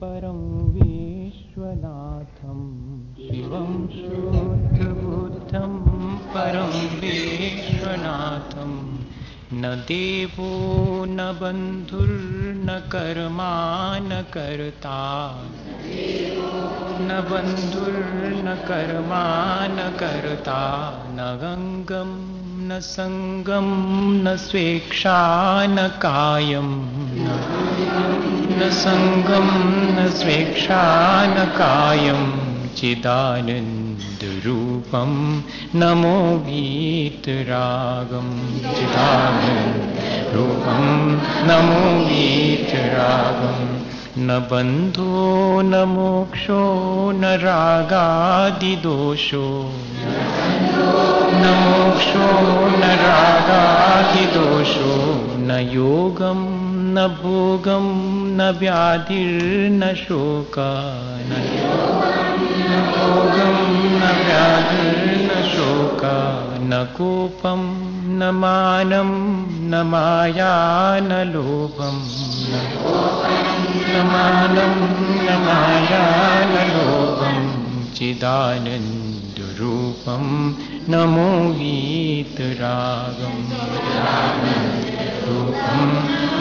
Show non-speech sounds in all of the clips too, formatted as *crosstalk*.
परं विश्वनाथं शिवं शुद्धबुद्धं परं विश्वनाथं। न देवो न बन्धुर्न कर्मा न कर्ता न बन्धुर्न कर्मा न कर्ता न गङ्गं न सङ्गं न स्वेच्छा न कायं न सङ्गं न स्वेच्छा न कायं चिदानन्दरूपं नमो वीतरागं चिदानन्दरूपं नमो वीतरागम् न बन्धो न मोक्षो न रागादिदोषो न मोक्षो न रागादिदोषो न योगं न भोगं न व्याधिर्न शोक न कोपं न मानं न माया न लोभं न मानं न माया न लोभं चिदानन्दरूपं नमो गीतरागं। रूपं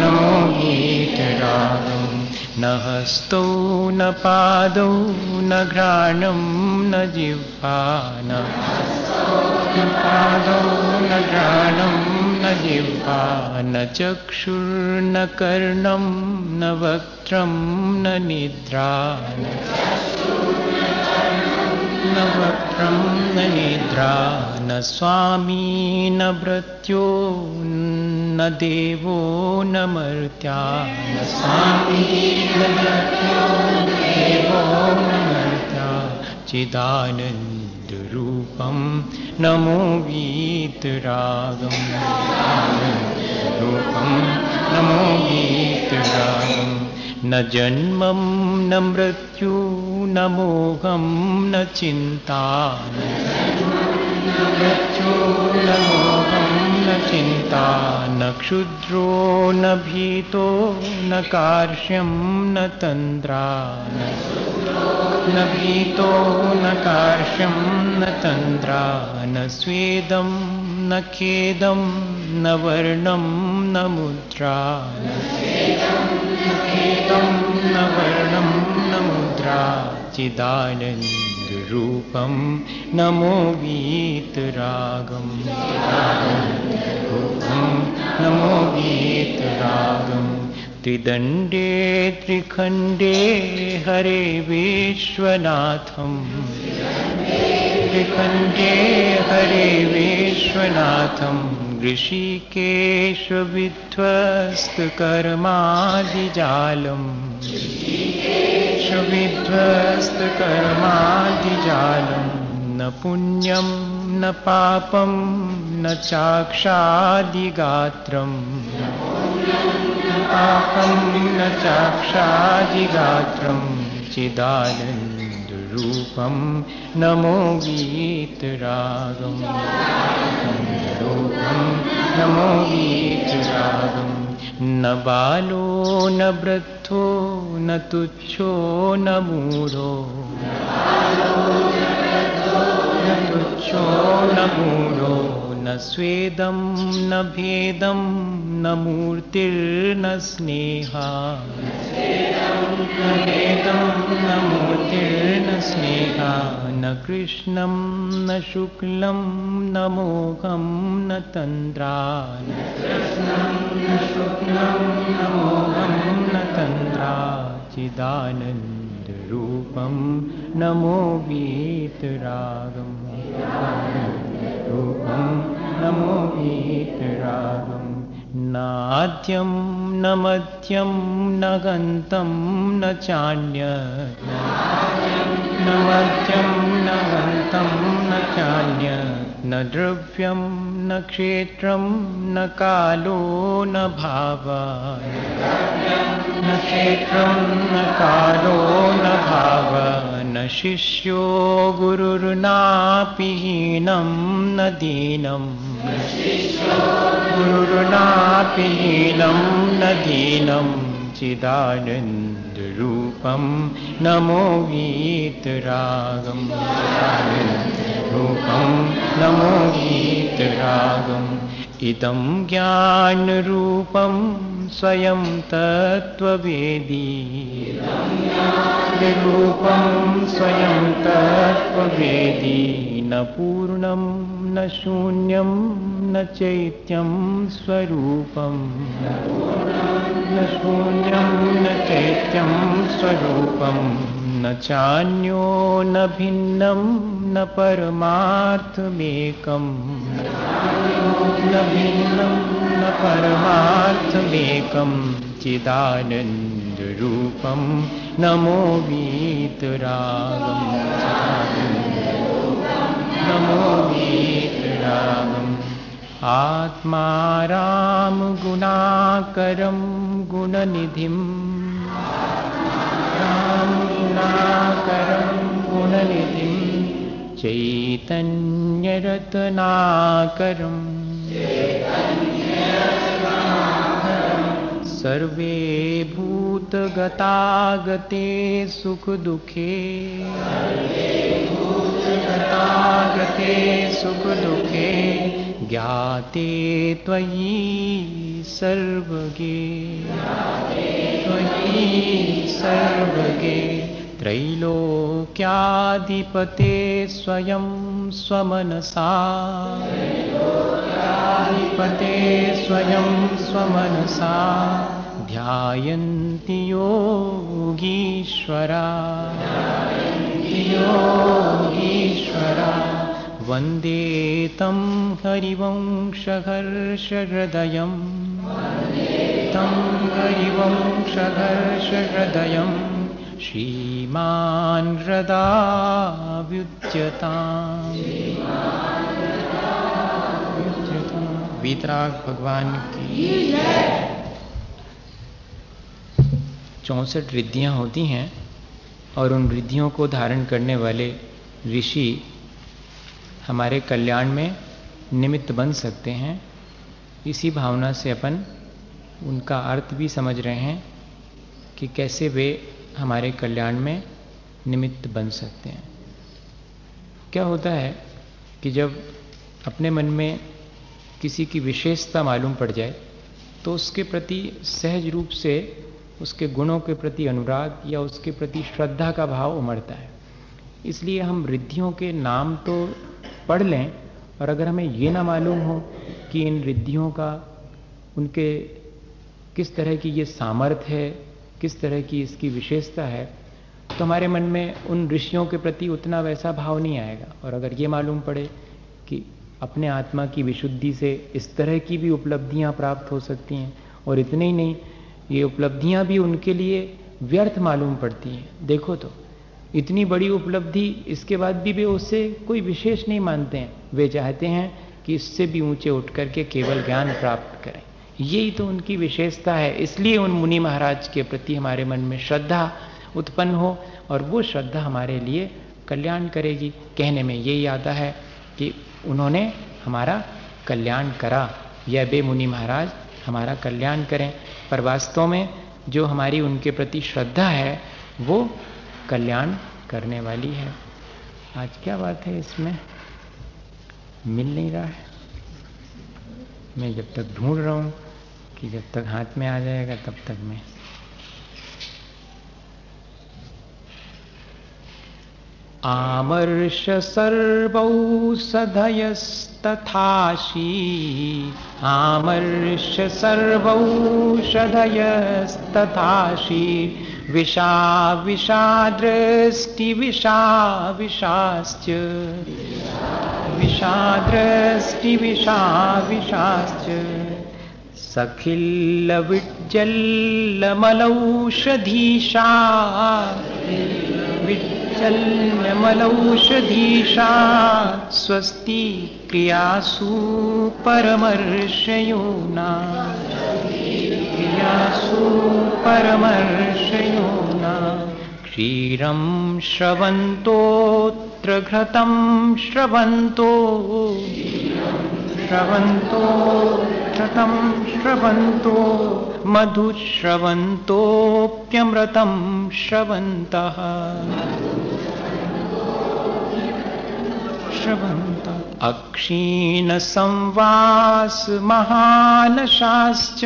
नमो गीतरागं। न हस्तौ न पादौ न घ्राणं न जिह्वा न पादौ न घ्राणं न जिह्वा न चक्षुर्न कर्णं न वक्त्रं न निद्रा न वक्त्रं न निद्रा न स्वामी न भृत्यो न देवो न मर्त्या। न स्वामी न देवो न मर्त्या। चिदानन्दरूपं नमो गीतरागं रूपं नमो गीतरागं न जन्मं न मृत्यु न मोहं न चिन्ता न मोहं चिन्ता न क्षुद्रो न भीतो न कार्श्यं न तन्द्रा न भीतो न कार्श्यं न तन्द्रा न स्वेदं न खेदं न वर्णं न मुद्रा न खेदं न वर्णं न मुद्रा चिदानन्दरूपं नमो गीतरागं नमो गीतरागं त्रिदण्डे त्रिखण्डे हरे विश्वनाथं त्रिखण्डे हरे विश्वनाथं ऋषिकेशविध्वस्तकर्मादिजालम् विध्वस्तकर्मादिजालं न पुण्यं न पापं न चाक्षादिगात्रं। पापं न चाक्षादिगात्रं चिदानन्दरूपं नमो गीतरागं रूपं नमो गीतरागं न बालो न वृद्धो न तुच्छो न मूढो। न तुच्छो न मूढो। न स्वेदं न भेदं मूर्तिर्न स्नेहा। न मूर्तिर्न स्नेहा। न कृष्णं न शुक्लं न मोघं न तन्द्रा न शुक्लं न मोघं न तन्द्रा चिदानन्दरूपं नमो गीतरागं रूपं नमो गीतरागं नाद्यं न मध्यं न गन्तं न चान्य न मध्यं न गन्तं न चान्य न द्रव्यं न क्षेत्रं न कालो न भाव न क्षेत्रं न कालो न भाव न शिष्यो गुरुर्नापि हीनं न दीनं। गुरुर्नापि हीनं न दीनं चिदानन्दरूपं। नमो वीतरागम रूपम नमो वीतरागम इदं ज्ञानरूपं स्वयं तत्त्ववेदी। रूपं स्वयं तत्त्ववेदी। न पूर्णं न शून्यं न चैत्यं स्वरूपम्। न शून्यं न चैत्यं स्वरूपं न चान्यो न भिन्नं न परमार्थमेकम्। न भिन्नं न परमार्थमेकं चिदानन्दरूपं नमो वीतरागम्। नमो वीतरागम्। आत्मा रामगुणाकरं गुणनिधिम्। रामगुणाकरं गुणनिधिं चैतन्यरत्नाकरम्। सर्वे भूतगतागते सुखदुःखे। गतागते सुखदुःखे। ज्ञाते त्वयि सर्वगे। त्वयि सर्वगे त्रैलोक्याधिपते स्वयं स्वमनसा। धिपते स्वयं स्वमनसा। ध्यायन्ति योगीश्वरा। योगीश्वरा। वन्दे तं हरिवंशहर्षहृदयम्। तं हरिवंशहर्षहृदयं श्रीमान् हृदा वीतराग भगवान की। चौंसठ रिद्धियाँ होती हैं और उन रिद्धियों को धारण करने वाले ऋषि हमारे कल्याण में निमित्त बन सकते हैं। इसी भावना से अपन उनका अर्थ भी समझ रहे हैं कि कैसे वे हमारे कल्याण में निमित्त बन सकते हैं। क्या होता है कि जब अपने मन में किसी की विशेषता मालूम पड़ जाए तो उसके प्रति सहज रूप से, उसके गुणों के प्रति अनुराग या उसके प्रति श्रद्धा का भाव उमड़ता है। इसलिए हम रिद्धियों के नाम तो पढ़ लें, और अगर हमें ये ना मालूम हो कि इन रिद्धियों का उनके किस तरह की ये सामर्थ्य है किस तरह की इसकी विशेषता है तो हमारे मन में उन ऋषियों के प्रति उतना वैसा भाव नहीं आएगा। और अगर ये मालूम पड़े कि अपने आत्मा की विशुद्धि से इस तरह की भी उपलब्धियाँ प्राप्त हो सकती हैं, और इतने ही नहीं, ये उपलब्धियाँ भी उनके लिए व्यर्थ मालूम पड़ती हैं। देखो तो इतनी बड़ी उपलब्धि, इसके बाद भी वे उससे कोई विशेष नहीं मानते हैं। वे चाहते हैं कि इससे भी ऊँचे उठ करके केवल ज्ञान प्राप्त करें। यही तो उनकी विशेषता है। इसलिए उन मुनि महाराज के प्रति हमारे मन में श्रद्धा उत्पन्न हो और वो श्रद्धा हमारे लिए कल्याण करेगी। कहने में यही आता है कि उन्होंने हमारा कल्याण करा। यह बे मुनि महाराज हमारा कल्याण करें। पर वास्तव में जो हमारी उनके प्रति श्रद्धा है, वो कल्याण करने वाली है। आज क्या बात है इसमें? मिल नहीं रहा है। मैं जब तक ढूंढ रहा हूँ कि जब तक हाथ में आ जाएगा, तब तक मैं। आमर्ष सर्वौ सधयस्तथाशी। आमर्ष सर्वौ सधयस्तथाशी। विषा विषादृष्टि विषा विषाश्च विषादृष्टि विषा विषाश्च सखिल्लविज्जल्लमलौषधीशा विज्जल्लमलौषधीशा। स्वस्ति क्रियासु परमर्षयोना। क्रियासु परमर्षयोना। क्षीरं श्रवन्तोऽत्र घृतं श्रवन्तो। श्रवन्तो शतं श्रवन्तो मधुश्रवन्तोऽप्यमृतं श्रवन्तः। श्रवन्त। अक्षीणसंवास महानशाश्च।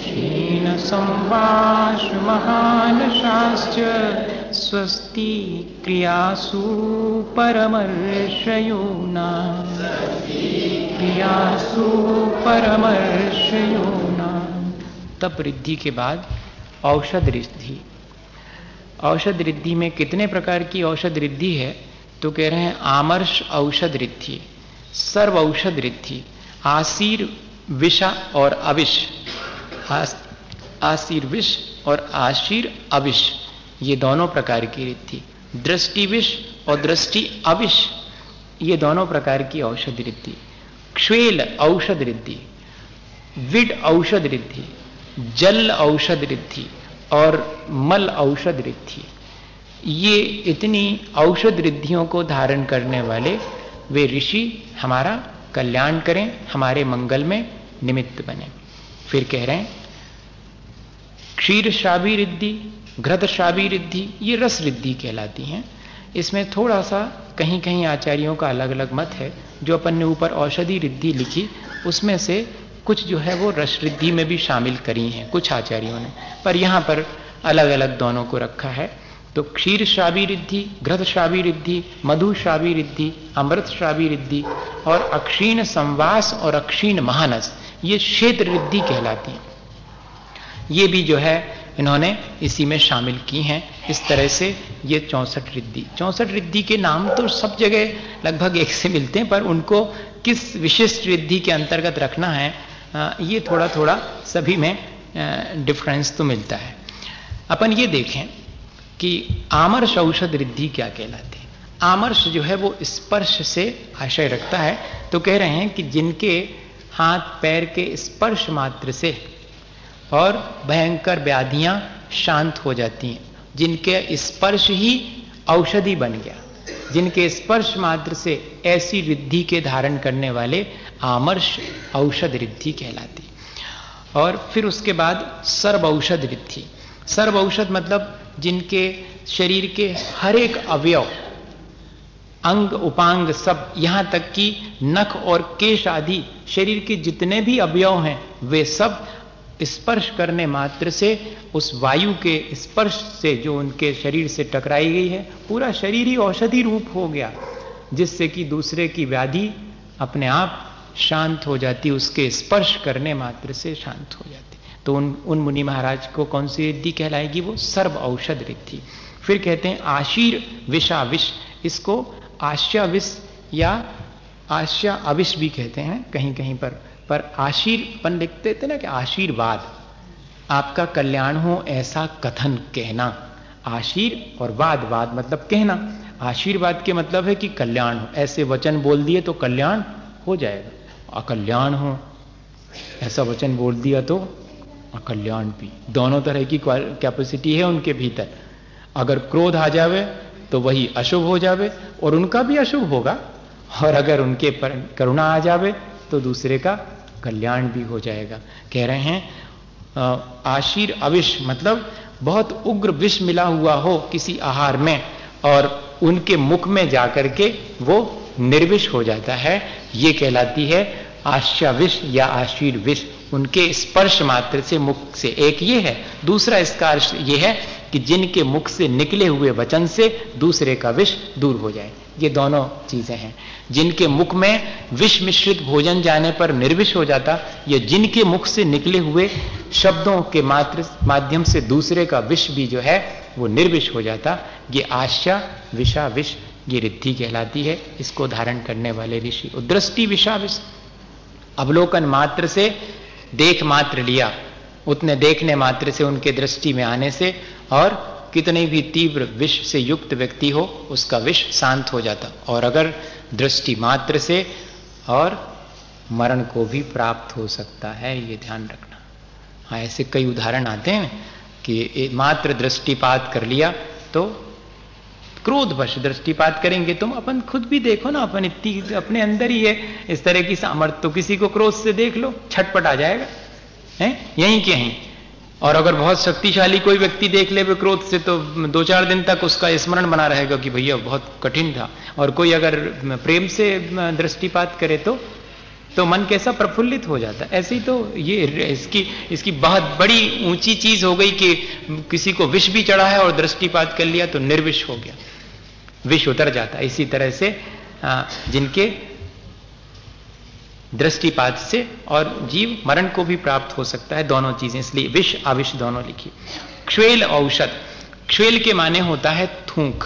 क्षीणसंवास महानशाश्च। स्वस्ति क्रियासु परमर्षयोना क्रियासु परमर्षयोना तब रिद्धि के बाद औषध रिद्धि। औषध रिद्धि में कितने प्रकार की औषध रिद्धि है? तो कह रहे हैं, आमर्ष औषध रिद्धि, सर्व औषध रिद्धि, आसीर विषा और अविष आसीर विष और आशीर अविष, ये दोनों प्रकार की रिद्धि, दृष्टि विष और दृष्टि अविष, ये दोनों प्रकार की औषध रिद्धि, क्ष्वेल औषध रिद्धि, विड औषध रिद्धि, जल औषध रिद्धि और मल औषध रिद्धि। ये इतनी औषध रिद्धियों को धारण करने वाले वे ऋषि हमारा कल्याण करें, हमारे मंगल में निमित्त बने। फिर कह रहे हैं क्षीर शाबी रिद्धि घृत शाबी रिद्धि, ये रस रिद्धि कहलाती हैं। इसमें थोड़ा सा कहीं कहीं आचार्यों का अलग अलग मत है, जो अपन ने ऊपर औषधि रिद्धि लिखी, उसमें से कुछ जो है वो रस रिद्धि में भी शामिल करी हैं, कुछ आचार्यों ने। पर यहाँ पर अलग अलग दोनों को रखा है। तो क्षीर श्रावी रिद्धि, घृत श्रावी रिद्धि, मधु श्रावी रिद्धि, अमृत श्रावी रिद्धि और अक्षीण संवास और अक्षीण महानस, ये क्षेत्र रिद्धि कहलाती है। ये भी जो है, इन्होंने इसी में शामिल की हैं, इस तरह से ये चौसठ रिद्धि। चौसठ रिद्धि के नाम तो सब जगह लगभग एक से मिलते हैं, पर उनको किस विशिष्ट रिद्धि के अंतर्गत रखना है ये थोड़ा थोड़ा सभी में डिफरेंस तो मिलता है। अपन ये देखें कि आमर्श औषध रिद्धि क्या कहलाती है? आमर्श जो है वो स्पर्श से आशय रखता है। तो कह रहे हैं कि जिनके हाथ पैर के स्पर्श मात्र से और भयंकर व्याधियाँ शांत हो जाती हैं। जिनके स्पर्श ही औषधि बन गया। जिनके स्पर्श मात्र से ऐसी रिद्धि के धारण करने वाले आमर्श औषध रिद्धि कहलाती और फिर उसके बाद सर्व औषध रिद्धि। सर्व औषध मतलब जिनके शरीर के हर एक अवयव, अंग, उपांग सब यहाँ तक कि नख और केश आदि शरीर के जितने भी अवयव हैं, वे सब स्पर्श करने मात्र से उस वायु के स्पर्श से जो उनके शरीर से टकराई गई है, पूरा शरीर ही औषधि रूप हो गया, जिससे कि दूसरे की व्याधि अपने आप शांत हो जाती, उसके स्पर्श करने मात्र से शांत हो जाती। तो उन उन मुनि महाराज को कौन सी रिद्धि कहलाएगी? वो सर्व औषध रिद्धि। फिर कहते हैं, आशीर विषा विष इसको आश्या विष या आश्या अविष भी कहते हैं कहीं कहीं पर। पर आशीर, अपन लिखते थे ना कि आशीर्वाद। आपका कल्याण हो ऐसा कथन कहना। आशीर और वाद वाद मतलब कहना। आशीर्वाद के मतलब है कि कल्याण हो। ऐसे वचन बोल दिए तो कल्याण हो जाएगा। अकल्याण हो। ऐसा वचन बोल दिया तो और कल्याण भी। दोनों तरह की कैपेसिटी है उनके भीतर। अगर क्रोध आ जावे तो वही अशुभ हो जावे, और उनका भी अशुभ होगा। और अगर उनके पर करुणा आ जावे तो दूसरे का कल्याण भी हो जाएगा। कह रहे हैं आशीर अविश मतलब बहुत उग्र विष मिला हुआ हो किसी आहार में, और उनके मुख में जाकर के वो निर्विष हो जाता है। ये कहलाती है आश्याविष या आशीर विष उनके स्पर्श मात्र से मुख से एक ये है। दूसरा इसका अर्थ ये है कि जिनके मुख से निकले हुए वचन से दूसरे का विष दूर हो जाए। ये दोनों चीज़ें हैं। जिनके मुख में विष मिश्रित भोजन जाने पर निर्विष हो जाता, या जिनके मुख से निकले हुए शब्दों के मात्र, माध्यम से दूसरे का विष भी जो है, वो निर्विष हो जाता, ये आशा विषा विष ये रिद्धि कहलाती है। इसको धारण करने वाले ऋषि दृष्टि विषा विष अवलोकन मात्र से देख मात्र लिया। उतने देखने मात्र से उनके दृष्टि में आने से और कितने भी तीव्र विष से युक्त व्यक्ति हो, उसका विष शांत हो जाता। और अगर दृष्टि मात्र से और मरण को भी प्राप्त हो सकता है, ये ध्यान रखना। हाँ ऐसे कई उदाहरण आते हैं कि मात्र दृष्टिपात कर लिया तो क्रोधवश दृष्टिपात करेंगे, तुम अपन खुद भी देखो ना, अपन इतनी, अपने अंदर ही है। इस तरह की सामर्थ्य तो किसी को क्रोध से देख लो, छटपट आ जाएगा। है? यहीं के और अगर बहुत शक्तिशाली कोई व्यक्ति देख ले क्रोध से तो दो चार दिन तक उसका स्मरण बना रहेगा कि भैया, बहुत कठिन था। और कोई अगर प्रेम से दृष्टिपात करे तो तो मन कैसा प्रफुल्लित हो जाता। ऐसे ही तो ये इसकी इसकी बहुत बड़ी ऊँची चीज़ हो गई कि किसी को विष भी चढ़ा है और दृष्टिपात कर लिया तो निर्विष हो गया। विष उतर जाता है। इसी तरह से जिनके दृष्टिपात से और जीव मरण को भी प्राप्त हो सकता है दोनों चीज़ें। इसलिए विष, अविष दोनों लिखी क्ष्वेल औषध। क्ष्वेल के माने होता है थूक।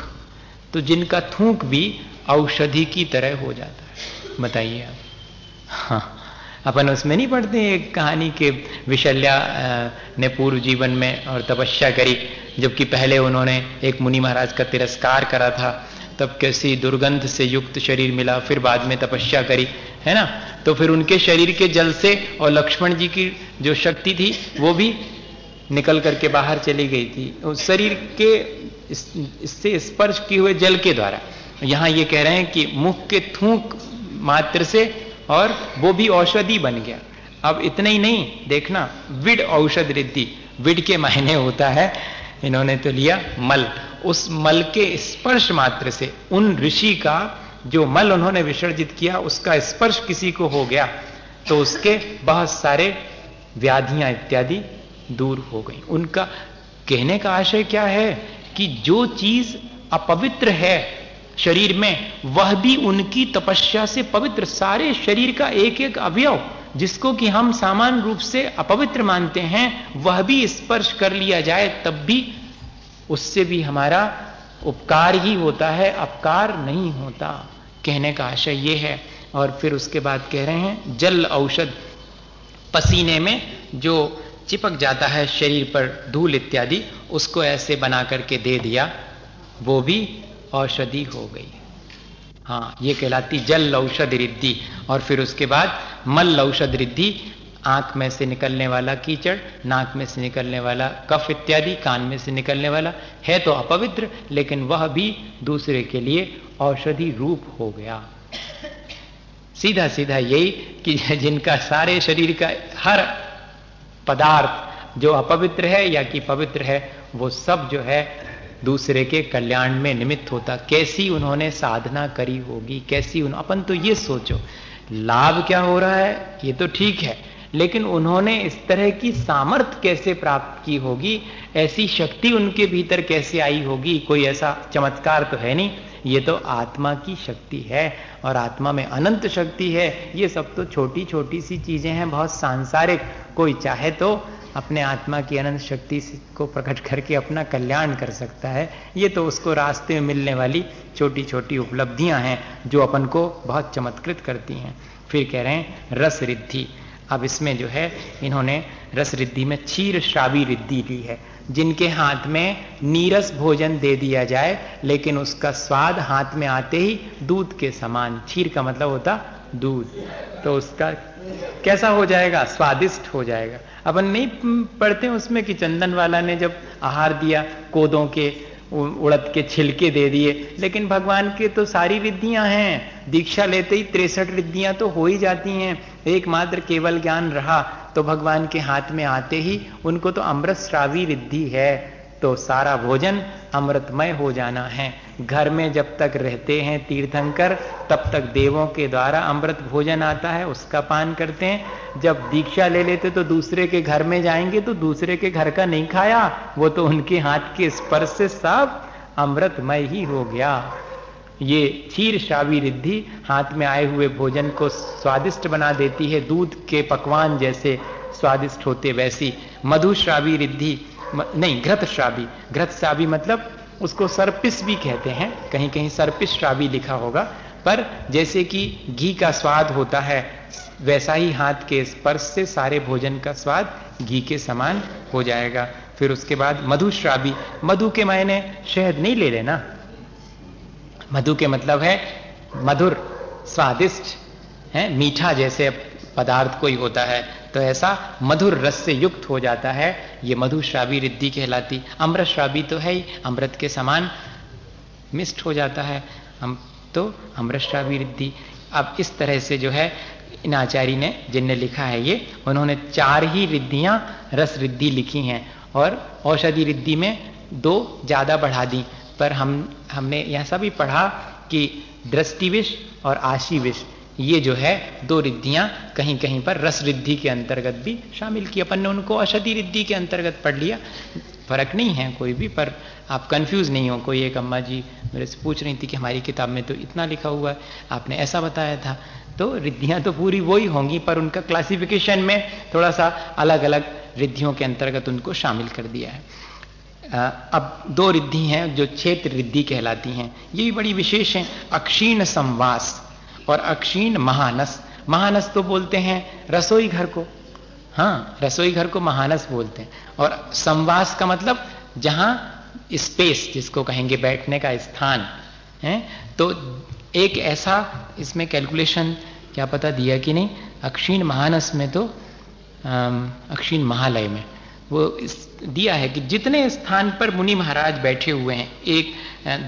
तो जिनका थूक भी औषधि की तरह हो जाता है। बताइए आप। हाँ। अपन उसमें नहीं पढ़ते एक कहानी के विशल्या ने पूर्व जीवन में और तपस्या करी, जबकि पहले उन्होंने एक मुनि महाराज का तिरस्कार करा था। तब कैसी दुर्गंध से युक्त शरीर मिला, फिर बाद में तपस्या करी, है ना? तो फिर उनके शरीर के जल से और लक्ष्मण जी की जो शक्ति थी, वो भी निकल करके बाहर चली गई थी। उस शरीर के इससे स्पर्श किए हुए जल के द्वारा। यहाँ ये कह रहे हैं कि मुख के थूक मात्र से और वो भी औषधि बन गया। अब इतना ही नहीं, देखना, विड औषध रिद्धि, विड के मायने होता है। इन्होंने तो लिया मल। उस मल के स्पर्श मात्र से, उन ऋषि का जो मल उन्होंने विसर्जित किया, उसका स्पर्श किसी को हो गया तो उसके बहुत सारे व्याधियाँ इत्यादि दूर हो गई। उनका कहने का आशय क्या है कि जो चीज़ अपवित्र है शरीर में, वह भी उनकी तपस्या से पवित्र। सारे शरीर का एक एक अवयव, जिसको कि हम सामान्य रूप से अपवित्र मानते हैं, वह भी स्पर्श कर लिया जाए, तब भी उससे भी हमारा उपकार ही होता है, अपकार नहीं होता। कहने का आशय यह है। और फिर उसके बाद कह रहे हैं, जल औषध पसीने में जो चिपक जाता है शरीर पर धूल इत्यादि, उसको ऐसे बना करके दे दिया, वो भी औषधि हो गई। हाँ ये कहलाती जल औषध रिद्धि। और फिर उसके बाद मल औषध रिद्धि आँख में से निकलने वाला कीचड़, नाक में से निकलने वाला कफ इत्यादि, कान में से निकलने वाला है तो अपवित्र, लेकिन वह भी दूसरे के लिए औषधि रूप हो गया। सीधा सीधा यही कि जिनका सारे शरीर का हर पदार्थ जो अपवित्र है या कि पवित्र है, वो सब जो है दूसरे के कल्याण में निमित्त होता। कैसी उन्होंने साधना करी होगी? कैसी उन? अपन तो ये सोचो, लाभ क्या हो रहा है? ये तो ठीक है। लेकिन उन्होंने इस तरह की सामर्थ्य कैसे प्राप्त की होगी? ऐसी शक्ति उनके भीतर कैसे आई होगी? कोई ऐसा चमत्कार तो है नहीं। ये तो आत्मा की शक्ति है और आत्मा में अनंत शक्ति है। ये सब तो छोटी छोटी सी चीज़ें हैं, बहुत सांसारिक। कोई चाहे तो अपने आत्मा की अनंत शक्ति को प्रकट करके अपना कल्याण कर सकता है। ये तो उसको रास्ते में मिलने वाली छोटी छोटी उपलब्धियाँ हैं, जो अपन को बहुत चमत्कृत करती हैं। फिर कह रहे हैं, रस रिद्धि। अब इसमें जो है, इन्होंने रस रिद्धि में क्षीर श्रावी रिद्धि ली है, जिनके हाथ में नीरस भोजन दे दिया जाए, लेकिन उसका स्वाद हाथ में आते ही दूध के समान क्षीर का मतलब होता दूध। तो उसका कैसा हो जाएगा? स्वादिष्ट हो जाएगा। अपन नहीं पढ़ते उसमें कि चंदन वाला ने जब आहार दिया, कोदों के उड़द के छिलके दे दिए। लेकिन भगवान के तो सारी विद्धियाँ हैं। दीक्षा लेते ही तिरसठ विद्धियाँ तो हो ही जाती हैं। एकमात्र केवल ज्ञान रहा तो भगवान के हाथ में आते ही उनको तो अमृत श्रावी विद्धि है। तो सारा भोजन अमृतमय हो जाना है। घर में जब तक रहते हैं तीर्थंकर, तब तक देवों के द्वारा अमृत भोजन आता है, उसका पान करते हैं। जब दीक्षा ले लेते तो दूसरे के घर में जाएँगे तो दूसरे के घर का नहीं खाया। वो तो उनके हाथ के स्पर्श से सब अमृतमय ही हो गया। ये क्षीर शावी रिद्धि हाथ में आए हुए भोजन को स्वादिष्ट बना देती है। दूध के पकवान जैसे स्वादिष्ट होते वैसी। मधुश्रावी रिद्धि नहीं, घृत श्रावी घृत श्रावी मतलब उसको सरपिस भी कहते हैं। कहीं कहीं सरपिस श्रावी लिखा होगा। पर जैसे कि घी का स्वाद होता है, वैसा ही हाथ के स्पर्श से सारे भोजन का स्वाद घी के समान हो जाएगा। फिर उसके बाद मधुश्रावी मधु के मायने शहद नहीं ले लेना। मधु के मतलब है मधुर, स्वादिष्ट, है, मीठा जैसे पदार्थ कोई होता है। तो ऐसा मधुर रस से युक्त हो जाता है। ये मधुश्रावी रिद्धि कहलाती। अमृत श्रावी तो है ही, अमृत के समान मिस्ट हो जाता है। हम तो अमृष्टाभिवृद्धि अब इस तरह से जो है, इन आचार्य ने, जिनने लिखा है ये, उन्होंने चार ही रिद्धियाँ रस रिद्धि लिखी हैं और औषधि रिद्धि में दो ज़्यादा बढ़ा दी। पर हम, हमने ऐसा भी पढ़ा कि दृष्टि दृष्टिविष और आशी आशीविष ये जो है, दो रिद्धियाँ कहीं कहीं पर रस रिद्धि के अंतर्गत भी शामिल की। अपन ने उनको औषधि रिद्धि के अंतर्गत पढ़ लिया। फ़र्क नहीं है कोई भी, पर आप कंफ्यूज नहीं हो। कोई एक अम्मा जी मेरे से पूछ रही थी कि हमारी किताब में तो इतना लिखा हुआ है, आपने ऐसा बताया था। तो रिद्धियाँ तो पूरी वही होंगी, पर उनका क्लासिफिकेशन में थोड़ा सा अलग अलग रिद्धियों के अंतर्गत उनको शामिल कर दिया है। अब दो रिद्धि हैं जो क्षेत्र रिद्धि कहलाती हैं। ये भी बड़ी विशेष है। अक्षीण संवास। और अक्षीण महानस। महानस तो बोलते हैं रसोई घर को। हाँ रसोई घर को महानस बोलते हैं। और संवास का मतलब जहाँ स्पेस जिसको कहेंगे बैठने का स्थान, है? तो एक ऐसा इसमें कैलकुलेशन क्या पता दिया कि नहीं? अक्षीण महानस में तो अक्षीण महालय में। वो दिया है कि जितने स्थान पर मुनि महाराज बैठे हुए हैं, एक,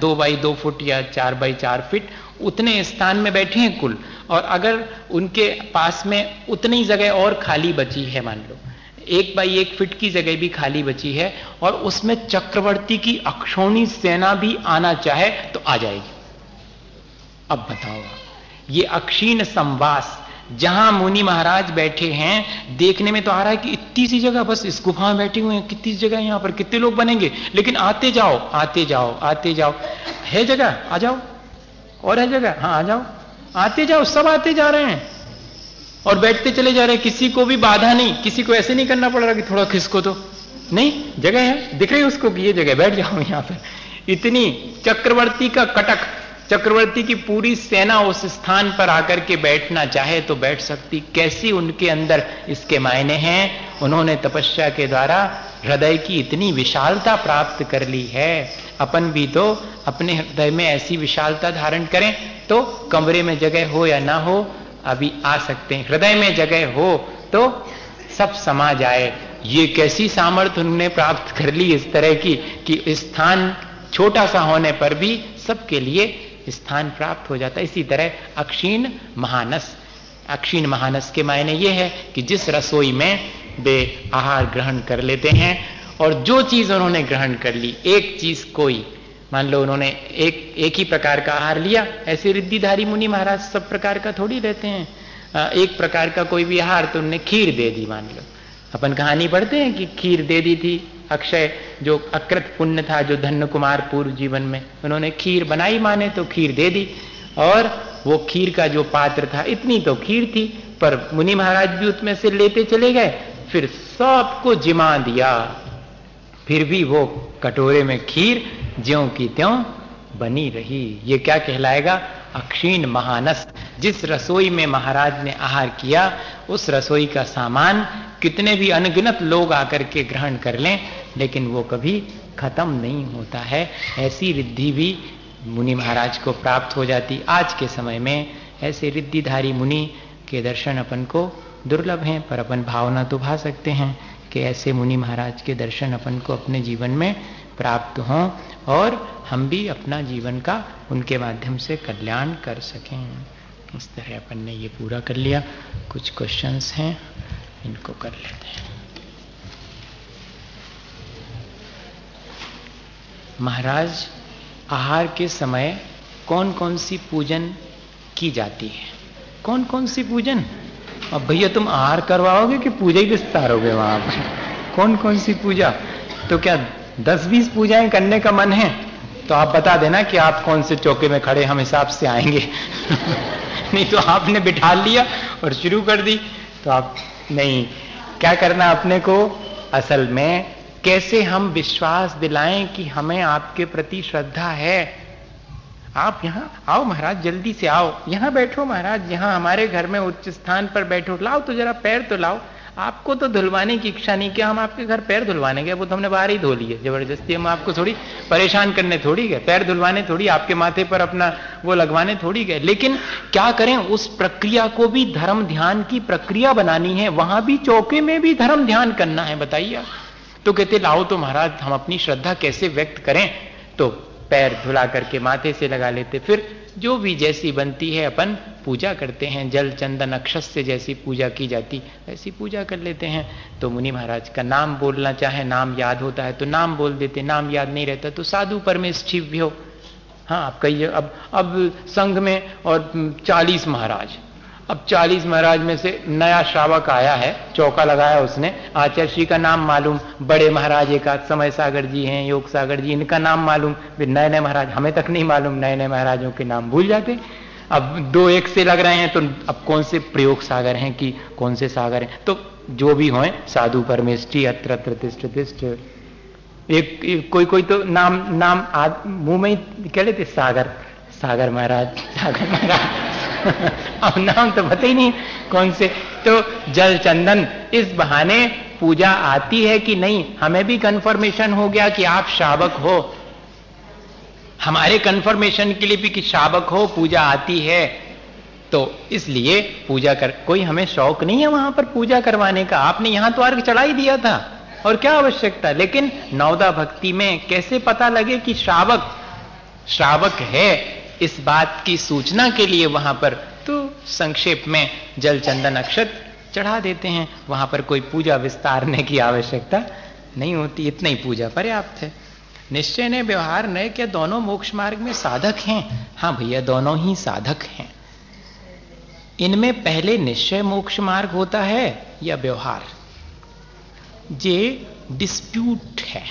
दो बाई दो फुट या चार बाई चार फीट उतने स्थान में बैठे हैं कुल। और अगर उनके पास में उतनी जगह और खाली बची है, मान लो, एक बाई एक फिट की जगह भी खाली बची है, और उसमें चक्रवर्ती की अक्षोणी सेना भी आना चाहे तो आ जाएगी। अब बताओ ये अक्षीण संवास, जहाँ मुनि महाराज बैठे हैं, देखने में तो आ रहा है कि इतनी सी जगह, बस इस गुफा में बैठे हुए हैं, कितनी जगह यहाँ पर, कितने लोग बनेंगे? लेकिन आते जाओ आते जाओ आते जाओ। है जगह? आ जाओ। और है जगह। हाँ आ जाओ। आते जाओ, सब आते जा रहे हैं। और बैठते चले जा रहे हैं। किसी को भी बाधा नहीं, किसी को ऐसे नहीं करना पड़ रहा कि थोड़ा खिसको तो। नहीं, जगह है। दिख रही उसको कि ये जगह बैठ जाओ *laughs* यहाँ पर। इतनी चक्रवर्ती का कटक, चक्रवर्ती की पूरी सेना उस स्थान पर आकर के बैठना चाहे तो बैठ सकती। कैसी उनके अंदर इसके मायने हैं? उन्होंने तपस्या के द्वारा हृदय की इतनी विशालता प्राप्त कर ली है। अपन भी तो अपने हृदय में ऐसी विशालता धारण करें तो कमरे में जगह हो या ना हो, अभी आ सकते हैं। हृदय में जगह हो तो सब समा जाए। ये कैसी सामर्थ्य उन्होंने प्राप्त कर ली इस तरह की, कि स्थान छोटा सा होने पर भी सबके लिए स्थान प्राप्त हो जाता है। इसी तरह अक्षीण महानस। अक्षीण महानस के मायने ये है कि जिस रसोई में वे आहार ग्रहण कर लेते हैं और जो चीज़ उन्होंने ग्रहण कर ली, एक चीज़ कोई। मान लो उन्होंने एक एक ही प्रकार का आहार लिया, ऐसे रिद्धिधारी मुनि महाराज सब प्रकार का थोड़ी रहते हैं। एक प्रकार का कोई भी आहार तो उन्होंने खीर दे दी, मान लो। अपन कहानी पढ़ते हैं कि खीर दे दी थी, अक्षय जो अकृत पुण्य था, जो धन्य कुमार पूर्व जीवन में, उन्होंने खीर बनाई माने तो खीर दे दी। और वो खीर का जो पात्र था, इतनी तो खीर थी, पर मुनि महाराज भी उसमें से लेते चले गए, फिर सबको जिमा दिया। फिर भी वो कटोरे में खीर ज्यो की त्यों बनी रही। ये क्या कहलाएगा? अक्षीण महानस। जिस रसोई में महाराज ने आहार किया, उस रसोई का सामान कितने भी अनगिनत लोग आकर के ग्रहण कर लें, लेकिन वो कभी खत्म नहीं होता है। ऐसी रिद्धि भी मुनि महाराज को प्राप्त हो जाती। आज के समय में ऐसे रिद्धिधारी मुनि के दर्शन अपन को दुर्लभ हैं, पर अपन भावना तो भा सकते हैं। कि ऐसे मुनि महाराज के दर्शन अपन को अपने जीवन में प्राप्त हों और हम भी अपना जीवन का उनके माध्यम से कल्याण कर सकें। इस तरह अपन ने ये पूरा कर लिया। कुछ क्वेश्चंस हैं, इनको कर लेते हैं। महाराज, आहार के समय कौन कौन सी पूजन की जाती है? कौन कौन सी पूजन? अब भैया, तुम आहार करवाओगे कि पूजा ही विस्तारोगे वहाँ पर? कौन कौन सी पूजा? तो क्या दस बीस पूजाएँ करने का मन है? तो आप बता देना कि आप कौन से चौके में खड़े, हम हिसाब से आएँगे। *laughs* नहीं तो आपने बिठा लिया और शुरू कर दी। तो आप, नहीं, क्या करना अपने को? असल में कैसे हम विश्वास दिलाएँ कि हमें आपके प्रति श्रद्धा है? आप यहाँ आओ महाराज, जल्दी से आओ। यहाँ बैठो महाराज, यहाँ हमारे घर में उच्च स्थान पर बैठो। लाओ तो जरा पैर तो लाओ। आपको तो धुलवाने की इच्छा नहीं, किया हम आपके घर पैर धुलवाने गए? वो तो हमने बाहर ही धो लिए, ज़बरदस्ती। हम आपको थोड़ी परेशान करने थोड़ी गए। पैर धुलवाने थोड़ी, आपके माथे पर अपना वो लगवाने थोड़ी गए। लेकिन क्या करें, उस प्रक्रिया को भी धर्म ध्यान की प्रक्रिया बनानी है। वहाँ भी चौके में भी धर्म ध्यान करना है, बताइए तो कहते, लाओ तो महाराज, हम अपनी श्रद्धा कैसे व्यक्त करें? तो पैर धुला करके माथे से लगा लेते। फिर जो भी जैसी बनती है, अपन पूजा करते हैं। जल, चंदन अक्षस से जैसी पूजा की जाती, ऐसी पूजा कर लेते हैं। तो मुनि महाराज का नाम बोलना चाहे, नाम याद होता है तो नाम बोल देते। नाम याद नहीं रहता तो साधु परमेष्ठिव भी हो हाँ आप कहिए, अब अब संघ में और चालीस महाराज। अब चालीस महाराज में से नया श्रावक आया है, चौका लगाया उसने। आचार्य श्री का नाम मालूम, बड़े महाराज एक समय सागर जी हैं, योग सागर जी, इनका नाम मालूम। फिर नए नए महाराज, हमें तक नहीं मालूम नए नए महाराजों के नाम भूल जाते। अब दो एक से लग रहे हैं तो अब कौन से प्रयोग सागर हैं कि कौन से सागर हैं? तो जो भी हो साधु, परमेष्ठी, अत्र तिष्ट तिष्ट एक कोई कोई तो नाम नाम मुँह में ही कह लेते, सागर। सागर महाराज सागर महाराज। *laughs* अब नाम तो पता ही नहीं कौन से। तो जल चंदन, इस बहाने पूजा आती है कि नहीं? हमें भी कंफर्मेशन हो गया कि आप शावक हो। हमारे कंफर्मेशन के लिए भी कि शावक हो, पूजा आती है। तो इसलिए पूजा कर, कोई हमें शौक नहीं है वहाँ पर पूजा करवाने का? आपने यहाँ तो अर्घ चढ़ा ही दिया था। और क्या आवश्यकता? लेकिन नवदा भक्ति में कैसे पता लगे कि श्रावक श्रावक है? इस बात की सूचना के लिए वहाँ पर तो संक्षेप में जल चंदन अक्षत चढ़ा देते हैं। वहाँ पर कोई पूजा विस्तारने की आवश्यकता नहीं होती, इतना ही पूजा पर्याप्त है। निश्चय ने व्यवहार न क्या, दोनों मोक्ष मार्ग में साधक हैं। हाँ भैया, दोनों ही साधक हैं। इनमें पहले निश्चय मोक्ष मार्ग होता है या व्यवहार? ये डिस्प्यूट है।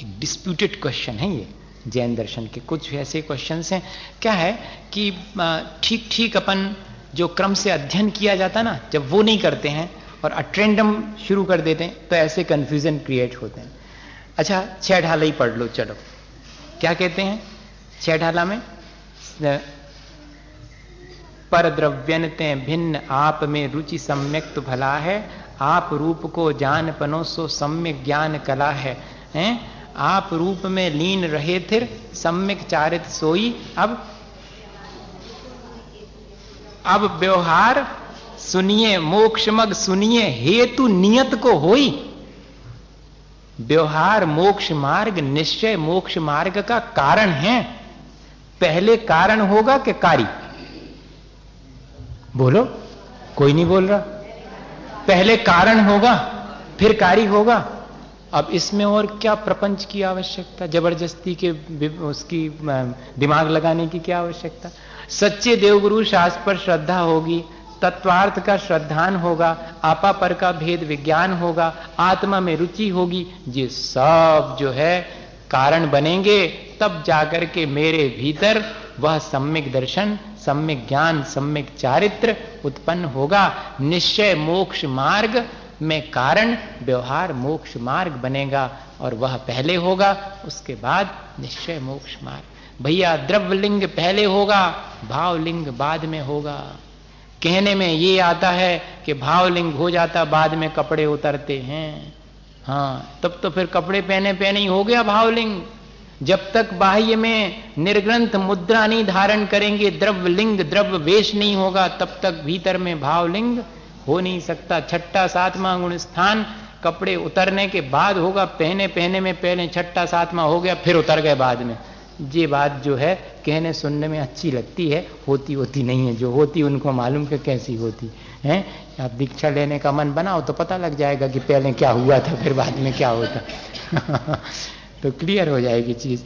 एक डिस्प्यूटेड क्वेश्चन है ये। जैन दर्शन के। कुछ ऐसे क्वेश्चन हैं। क्या है कि ठीक ठीक अपन जो क्रम से अध्ययन किया जाता ना, जब वो नहीं करते हैं और अट्रेंडम शुरू कर देते हैं तो ऐसे कंफ्यूजन क्रिएट होते हैं। अच्छा छह ढाला ही पढ़ लो, चलो। क्या कहते हैं? छह ढाला में पर द्रव्यनते भिन्न आप में रुचि सम्यक तो भला है, आप रूप को जान पनो सो सम्यक ज्ञान कला है। हैं? आप रूप में लीन रहे थे सम्यक चारित सोई। अब अब व्यवहार सुनिए मोक्षमग सुनिए, हेतु नियत को होई। व्यवहार मोक्ष मार्ग, निश्चय मोक्ष मार्ग का कारण है। पहले कारण होगा कि कार्य बोलो, कोई नहीं बोल रहा। पहले कारण होगा, फिर कार्य होगा। अब इसमें और क्या प्रपंच की आवश्यकता? ज़बरदस्ती के उसकी दिमाग लगाने की क्या आवश्यकता? सच्चे देवगुरु शास्त्र पर श्रद्धा होगी, तत्वार्थ का श्रद्धान होगा, आपा पर का भेद विज्ञान होगा, आत्मा में रुचि होगी, ये सब जो है कारण बनेंगे, तब जाकर के मेरे भीतर वह सम्यक दर्शन, सम्यक ज्ञान, सम्यक चारित्र उत्पन्न होगा। निश्चय मोक्ष मार्ग में कारण व्यवहार मोक्ष मार्ग बनेगा और वह पहले होगा, उसके बाद निश्चय मोक्ष मार्ग। भैया, द्रव्यलिंग पहले होगा, भावलिंग बाद में होगा। कहने में ये आता है कि भावलिंग हो जाता, बाद में कपड़े उतरते हैं। हाँ तब तो फिर कपड़े पहने पहने ही हो गया भावलिंग। जब तक बाह्य में निर्ग्रंथ मुद्रा नहीं धारण करेंगे द्रव्य लिंग द्रव्य वेश नहीं होगा, तब तक भीतर में भावलिंग हो नहीं सकता। छठा सातवां गुण स्थान कपड़े उतरने के बाद होगा। पहने पहने में पहले छठा सातवां हो गया, फिर उतर गए बाद में। ये बात जो है, कहने, सुनने में अच्छी लगती है। होती होती नहीं है। जो होती, उनको मालूम कि कैसी होती है। आप दीक्षा लेने का मन बनाओ तो पता लग जाएगा कि पहले क्या हुआ था, फिर बाद में क्या होता। *laughs* तो क्लियर हो जाएगी चीज़।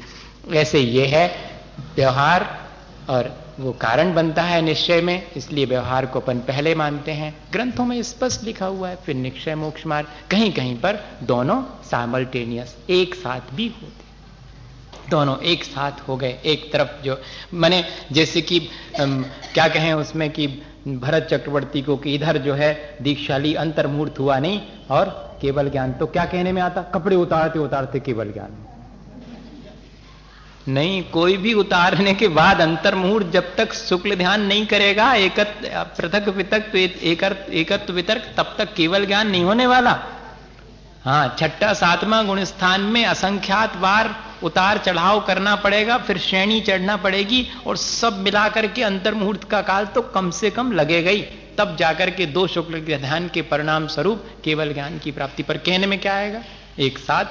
ऐसे ये है व्यवहार और वो कारण बनता है निश्चय में, इसलिए व्यवहार को अपन पहले मानते हैं। ग्रंथों में स्पष्ट लिखा हुआ है, फिर निश्चय मोक्ष मार्ग कहीं कहीं पर दोनों साइमल्टेनियस एक साथ भी होते दोनों एक साथ हो गए, एक तरफ़ जो, मैंने जैसे कि क्या कहें उसमें कि भरत चक्रवर्ती को कि इधर जो है दीक्षाली अंतर्मूर्त हुआ नहीं, और केवल ज्ञान तो क्या कहने में आता? कपड़े उतारते उतारते केवल ज्ञान। नहीं, कोई भी उतारने के बाद अंतर्मुहूर्त जब तक शुक्ल ध्यान नहीं करेगा, एकत, पृथक वितक एकत्व वितर्क, तब तक केवल ज्ञान नहीं होने वाला। हाँ छठा, सातवां गुण स्थान में असंख्यात बार उतार चढ़ाव करना पड़ेगा, फिर श्रेणी चढ़ना पड़ेगी, और सब मिलाकर के अंतर्मुहूर्त का काल तो कम से कम लगेगा ही तब जाकर के दो शुक्ल ध्यान के परिणाम स्वरूप केवल ज्ञान की प्राप्ति। पर कहने में क्या आएगा? एक साथ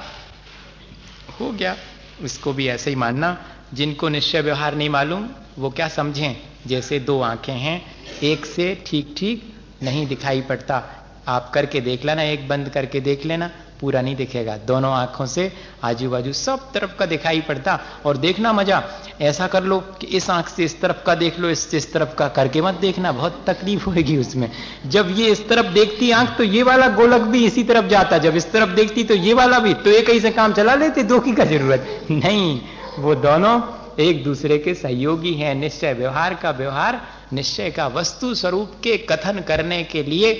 हो गया। इसको भी ऐसे ही मानना। जिनको निश्चय व्यवहार नहीं मालूम, वो क्या समझें? जैसे दो आँखें हैं, एक से ठीक ठीक नहीं दिखाई पड़ता। आप करके देख लेना, एक बंद करके देख लेना। पूरा नहीं दिखेगा। दोनों आँखों से आजू बाजू सब तरफ़ का दिखाई पड़ता और देखना मज़ा। ऐसा कर लो कि इस आँख से इस तरफ़ का देख लो, इस तरफ़ का करके मत देखना, बहुत तकलीफ़ होगी उसमें। जब ये इस तरफ़ देखती आँख तो ये वाला गोलक भी इसी तरफ़ जाता। जब इस तरफ़ देखती तो ये वाला भी तो एक ही से काम चला लेते, दो की का ज़रूरत? नहीं, वो दोनों एक दूसरे के सहयोगी हैं। निश्चय व्यवहार का व्यवहार, निश्चय का वस्तु स्वरूप के कथन करने के लिए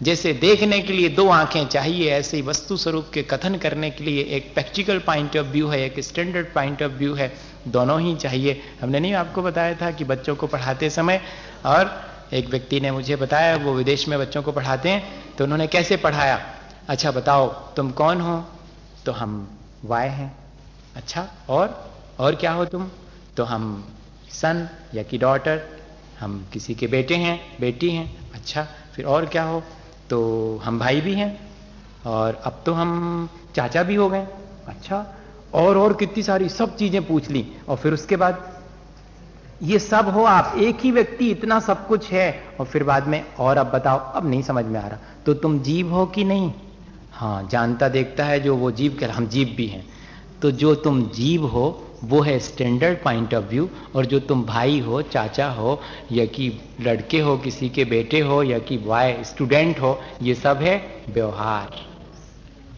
जैसे देखने के लिए दो आँखें चाहिए, ऐसे ही वस्तु स्वरूप के कथन करने के लिए एक प्रैक्टिकल पॉइंट ऑफ़ व्यू है, एक स्टैंडर्ड पॉइंट ऑफ़ व्यू है, दोनों ही चाहिए। हमने नहीं आपको बताया था कि बच्चों को पढ़ाते समय, और एक व्यक्ति ने मुझे बताया, वो विदेश में बच्चों को पढ़ाते हैं तो उन्होंने कैसे पढ़ाया? अच्छा बताओ, तुम कौन हो? तो हम वाय हैं। अच्छा और? और क्या हो तुम? तो हम सन या कि डॉटर हम किसी के बेटे हैं, बेटी हैं। अच्छा फिर और क्या हो? तो हम भाई भी हैं और अब तो हम चाचा भी हो गए। अच्छा और और कितनी सारी सब चीज़ें पूछ ली और फिर उसके बाद, ये सब हो, आप एक ही व्यक्ति, इतना सब कुछ है। और फिर बाद में, और अब बताओ, अब नहीं समझ में आ रहा। तो तुम जीव हो कि नहीं? हाँ जानता देखता है जो वो जीव कह हम जीव भी हैं। तो जो तुम जीव हो वो है स्टैंडर्ड पॉइंट ऑफ़ व्यू और जो तुम भाई हो, चाचा हो, या कि लड़के हो, किसी के बेटे हो, या कि वाय स्टूडेंट हो, ये सब है व्यवहार।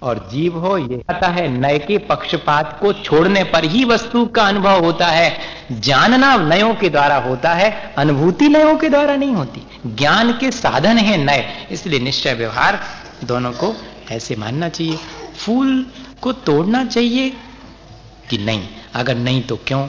और जीव हो, ये आता है नए के पक्षपात को छोड़ने पर ही वस्तु का अनुभव होता है। जानना नयों के द्वारा होता है, अनुभूति नयों के द्वारा नहीं होती। ज्ञान के साधन है नए इसलिए निश्चय व्यवहार दोनों को ऐसे मानना चाहिए। फूल को तोड़ना चाहिए कि नहीं? अगर नहीं तो क्यों?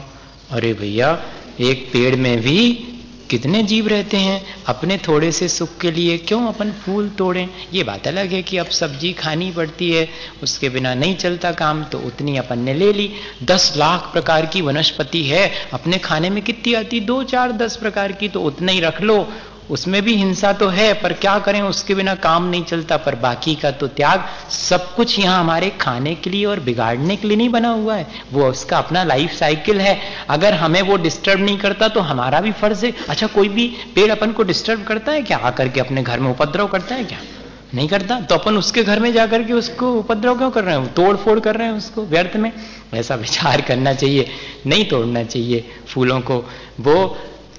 अरे भैया, एक पेड़ में भी कितने जीव रहते हैं? अपने थोड़े से सुख के लिए क्यों अपन फूल तोड़ें? ये बात अलग है कि अब सब्ज़ी खानी पड़ती है, उसके बिना नहीं चलता काम तो उतनी अपन ने ले ली। दस लाख प्रकार की वनस्पति है, अपने खाने में कितनी आती? दो, चार, दस प्रकार की तो उतना ही रख लो। उसमें भी हिंसा तो है, पर क्या करें? उसके बिना काम नहीं चलता। पर बाकी का तो त्याग सब कुछ यहाँ हमारे खाने के लिए और बिगाड़ने के लिए नहीं बना हुआ है। वो उसका अपना लाइफ साइकिल है। अगर हमें वो डिस्टर्ब नहीं करता तो हमारा भी फ़र्ज़ है। अच्छा कोई भी पेड़ अपन को डिस्टर्ब करता है क्या? आकर के अपने घर में उपद्रव करता है क्या? नहीं करता? तो अपन उसके घर में जाकर के उसको उपद्रव क्यों कर रहे हैं? तोड़ फोड़ कर रहे हैं उसको व्यर्थ में? ऐसा विचार करना चाहिए। नहीं तोड़ना चाहिए फूलों को। वो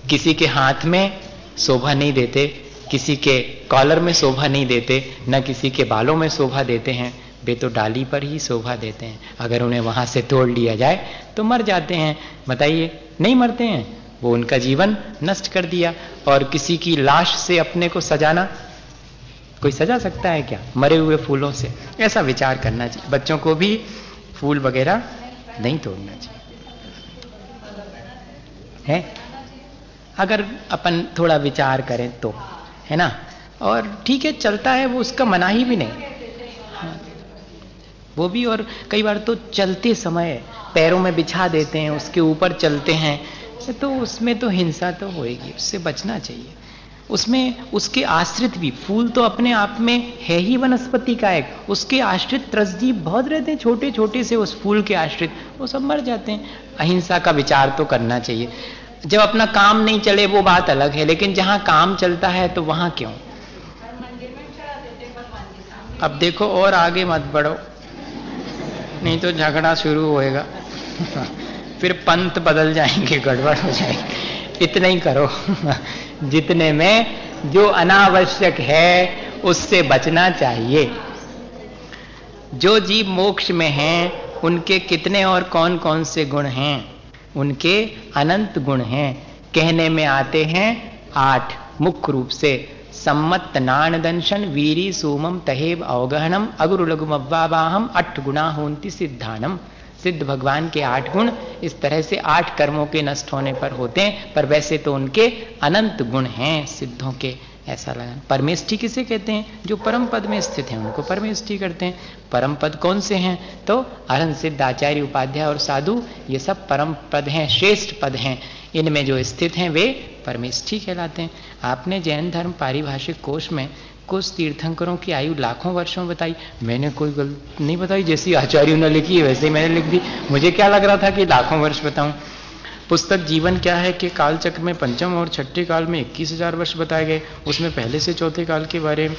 किसी के हाथ में शोभा नहीं देते, किसी के कॉलर में शोभा नहीं देते, न किसी के बालों में शोभा देते हैं, वे तो डाली पर ही शोभा देते हैं। अगर उन्हें वहाँ से तोड़ लिया जाए तो मर जाते हैं। बताइए, नहीं मरते हैं? वो उनका जीवन नष्ट कर दिया, और किसी की लाश से अपने को सजाना, कोई सजा सकता है क्या? मरे हुए फूलों से। ऐसा विचार करना चाहिए। बच्चों को भी फूल वगैरह नहीं तोड़ना चाहिए। है? अगर अपन थोड़ा विचार करें तो है ना? और ठीक है, चलता है, वो उसका मना ही भी नहीं। हाँ। वो भी, और कई बार तो चलते समय पैरों में बिछा देते हैं, उसके ऊपर चलते हैं तो उसमें तो हिंसा तो होएगी, उससे बचना चाहिए। उसमें उसके आश्रित भी, फूल तो अपने आप में है ही वनस्पति का एक, उसके आश्रित त्रसजीव बहुत रहते हैं छोटे छोटे से उस फूल के आश्रित, वो सब मर जाते हैं। अहिंसा का विचार तो करना चाहिए। जब अपना काम नहीं चले, वो बात अलग है, लेकिन जहाँ काम चलता है तो वहाँ क्यों? अब देखो और आगे मत बढ़ो, नहीं तो झगड़ा शुरू होएगा। *laughs* फिर पंत बदल जाएँगे, गड़बड़ हो जाएँगे। इतना ही करो। *laughs* जितने में जो अनावश्यक है, उससे बचना चाहिए। जो जीव मोक्ष में हैं, उनके कितने और कौन कौन से गुण हैं? उनके अनंत गुण हैं। कहने में आते हैं, आठ, मुख्य रूप से, सम्मत नान दंशन वीरी सोमम तहेब अवगहनम अगुरु लघुम अव्वाहम अठ गुणा होती सिद्धानम। सिद्ध भगवान के आठ गुण इस तरह से आठ कर्मों के नष्ट होने पर होते हैं, पर वैसे तो उनके अनंत गुण हैं सिद्धों के। ऐसा लगा। परमेष्ठी किसे कहते हैं? जो परम पद में स्थित हैं, उनको परमेष्ठी करते हैं। परम पद कौन से हैं? तो अरहन सिद्ध आचार्य, उपाध्याय और साधु, ये सब परम पद हैं, श्रेष्ठ पद हैं। इनमें जो स्थित हैं, वे परमेष्ठी कहलाते हैं। आपने जैन धर्म पारिभाषिक कोष में कुछ तीर्थंकरों की आयु लाखों वर्षों बताई। मैंने कोई गलत नहीं बताई। जैसी आचार्यों ने लिखी, वैसे ही मैंने लिख दी। मुझे क्या लग रहा था कि लाखों वर्ष बताऊँ? पुस्तक जीवन क्या है कि कालचक्र में पंचम और छठे काल में इक्कीस हज़ार वर्ष बताए गए। उसमें पहले से चौथे काल के बारे